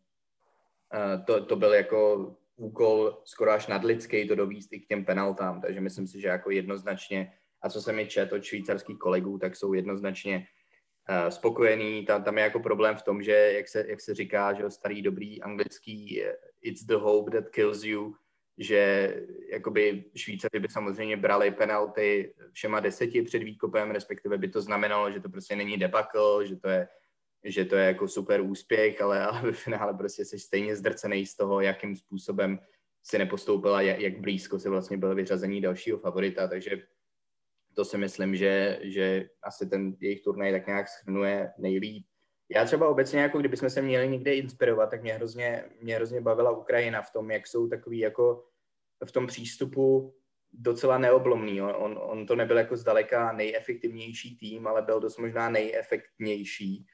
eh, to, to byl jako úkol skoro až nadlidský to dovíst i k těm penaltám, takže myslím si, že jako jednoznačně, a co se mi čet od švýcarských kolegů, tak jsou jednoznačně spokojení. Tam, tam je jako problém v tom, že jak se, jak se říká, že starý dobrý anglický it's the hope that kills you, že jakoby Švýcaři by samozřejmě brali penalty všema deseti před výkopem, respektive by to znamenalo, že to prostě není debakl, že to je, že to je jako super úspěch, ale, ale ve finále prostě jsi stejně zdrcený z toho, jakým způsobem si nepostoupila, jak, jak blízko se vlastně byl vyřazení dalšího favorita, takže to si myslím, že, že asi ten jejich turnaj tak nějak schrnuje nejlíp. Já třeba obecně, jako kdybychom se měli někde inspirovat, tak mě hrozně, mě hrozně bavila Ukrajina v tom, jak jsou takový jako v tom přístupu docela neoblomný. On, on to nebyl jako zdaleka nejefektivnější tým, ale byl dost možná nejefektnější.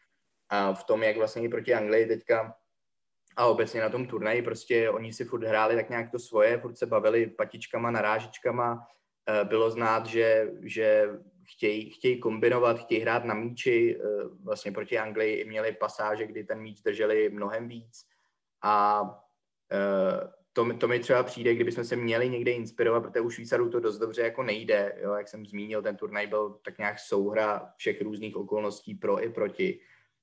A v tom, jak vlastně i proti Anglii teďka a obecně na tom turnaji, prostě oni si furt hráli tak nějak to svoje, furt se bavili patičkama, narážičkama, eh, bylo znát, že, že chtějí, chtějí kombinovat, chtějí hrát na míči, eh, vlastně proti Anglii měli pasáže, kdy ten míč drželi mnohem víc a eh, to, to mi třeba přijde, kdybychom se měli někde inspirovat, protože u Švýcarů to dost dobře jako nejde, jo, jak jsem zmínil, ten turnaj byl tak nějak souhra všech různých okolností pro i proti.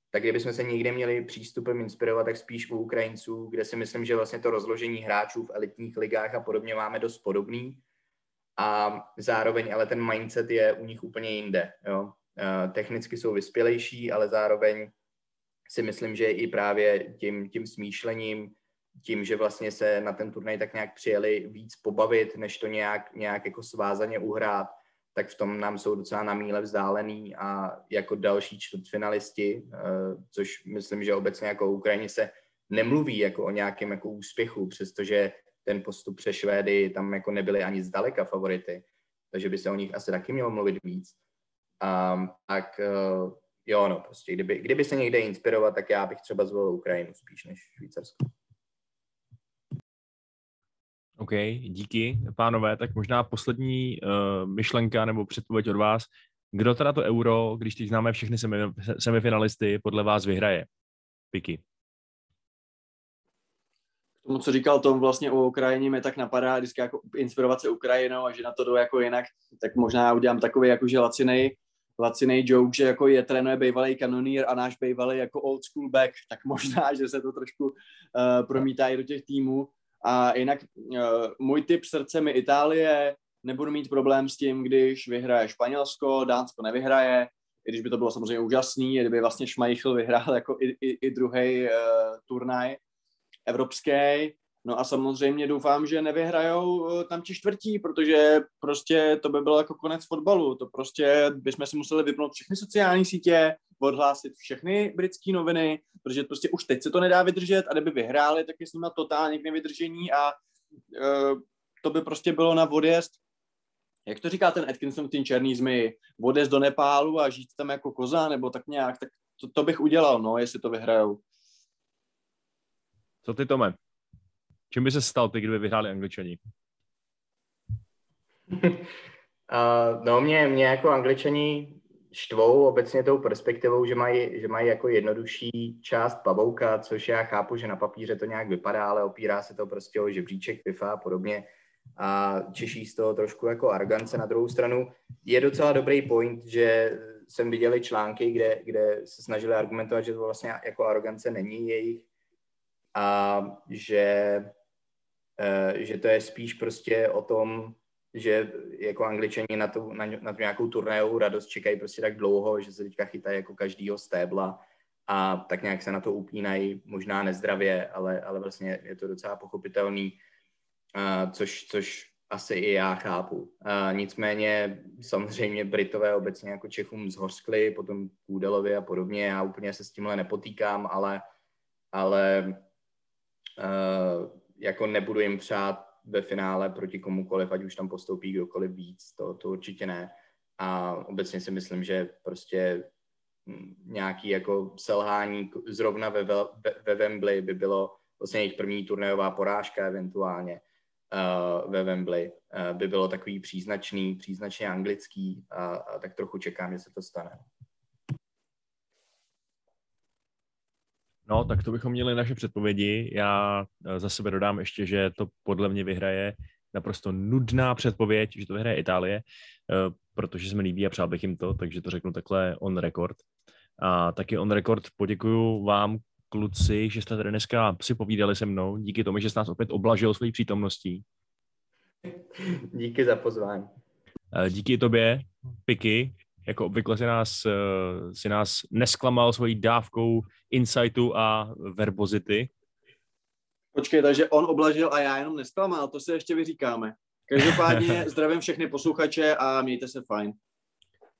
Tak kdybychom se někde měli přístupem inspirovat, tak spíš u Ukrajinců, kde si myslím, že vlastně to rozložení hráčů v elitních ligách a podobně máme dost podobný. A zároveň ale ten mindset je u nich úplně jinde. Jo. Eh, technicky jsou vyspělejší, ale zároveň si myslím, že i právě tím, tím smýšlením, tím, že vlastně se na ten turnaj tak nějak přijeli víc pobavit, než to nějak, nějak jako svázaně uhrát, tak v tom nám jsou docela na míle vzdálený a jako další čtvrtfinalisti, eh, což myslím, že obecně jako Ukrajině se nemluví jako o nějakém jako úspěchu, přestože ten postup přes Švédy tam jako nebyly ani zdaleka favority, takže by se o nich asi taky mělo mluvit víc. Um, tak uh, jo, no, prostě kdyby, kdyby se někde inspirovat, tak já bych třeba zvolil Ukrajinu spíš než Švýcarsko. OK, díky, pánové. Tak možná poslední uh, myšlenka nebo předpověď od vás. Kdo teda to euro, když teď známe všechny semi, semifinalisty, podle vás vyhraje? Piky. Tomu, co říkal Tom vlastně o Ukrajině, mě tak napadá vždycky jako inspirovat se Ukrajinou a že na to jdu jako jinak, tak možná udělám takový jakože lacinej laciný joke, že jako je trénuje bývalý kanonýr a náš bývalý jako old school back, tak možná, že se to trošku uh, promítá i do těch týmů. A jinak uh, můj typ srdce mi Itálie, nebudu mít problém s tím, když vyhraje Španělsko, Dánsko nevyhraje, i když by to bylo samozřejmě úžasný, kdyby vlastně Schmeichel vyhrál jako i, i, i druhý uh, turnaj evropský. No a samozřejmě doufám, že nevyhrajou uh, tam ti čtvrtí, protože prostě to by bylo jako konec fotbalu. To prostě bychom si museli vypnout všechny sociální sítě, odhlásit všechny britské noviny, protože prostě už teď se to nedá vydržet a kdyby vyhráli, tak je s nimi totálně k nevydržení a uh, to by prostě bylo na odjezd jak to říká ten Atkinson, ten černý zmy, odjezd do Nepálu a žít tam jako koza, nebo tak nějak, tak to, to bych udělal, no, jestli to vyhrajou. Co ty, Tome? Čím by se stal ty, kdyby vyhráli Angličani? uh, no mě, mě jako Angličani štvou obecně tou perspektivou, že mají, že mají jako jednodušší část pavouka, což já chápu, že na papíře to nějak vypadá, ale opírá se to prostě o žebříček FIFA a podobně a češí z toho trošku jako arogance. Na druhou stranu je docela dobrý point, že jsem viděl články, kde, kde se snažili argumentovat, že to vlastně jako arogance není jejich a že, eh, že to je spíš prostě o tom, že jako angličani na tu, na, na tu nějakou turnajovou radost čekají prostě tak dlouho, že se teďka chytají jako každýho stébla a tak nějak se na to upínají, možná nezdravě, ale, ale vlastně je to docela pochopitelný uh, což, což asi i já chápu. Uh, nicméně samozřejmě Britové obecně jako Čechům zhořkli, potom Kůdelovi a podobně, já úplně se s tímhle nepotýkám, ale, ale jako nebudu jim přát ve finále proti komukoliv, ať už tam postoupí kdokoliv víc, to, to určitě ne. A obecně si myslím, že prostě nějaký jako selhání zrovna ve, ve, ve Wembley by bylo vlastně jejich první turnajová porážka eventuálně uh, ve Wembley uh, by bylo takový příznačný, příznačně anglický a, a tak trochu čekám, že se to stane. No, tak to bychom měli naše předpovědi. Já eh, za sebe dodám ještě, že to podle mě vyhraje naprosto nudná předpověď, že to vyhraje Itálie, protože se mi líbí a přál bych jim to, takže to řeknu takhle on record. A taky on record poděkuju vám, kluci, že jste tady dneska si povídali se mnou. Díky tomu, že jste nás opět oblažil svojí přítomností. Díky za pozvání. Eh, díky tobě, Piky. Jako obvykle si nás, eh, si nás nesklamal svojí dávkou insightu a verbozity. Počkej, takže on oblažil a já jenom nesklamal, to se ještě vyříkáme. Každopádně zdravím všechny posluchače a mějte se fajn.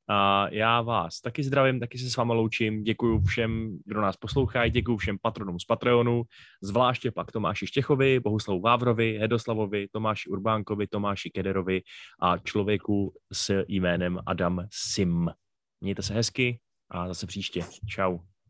A já vás taky zdravím, taky se s váma loučím. Děkuji všem, kdo nás poslouchají, děkuji všem patronům z Patreonu, zvláště pak Tomáši Štěchovi, Bohuslavu Vávrovi, Hedoslavovi, Tomáši Urbánkovi, Tomáši Kederovi a člověku s jménem Adam Sim. Mějte se hezky a zase příště. Čau.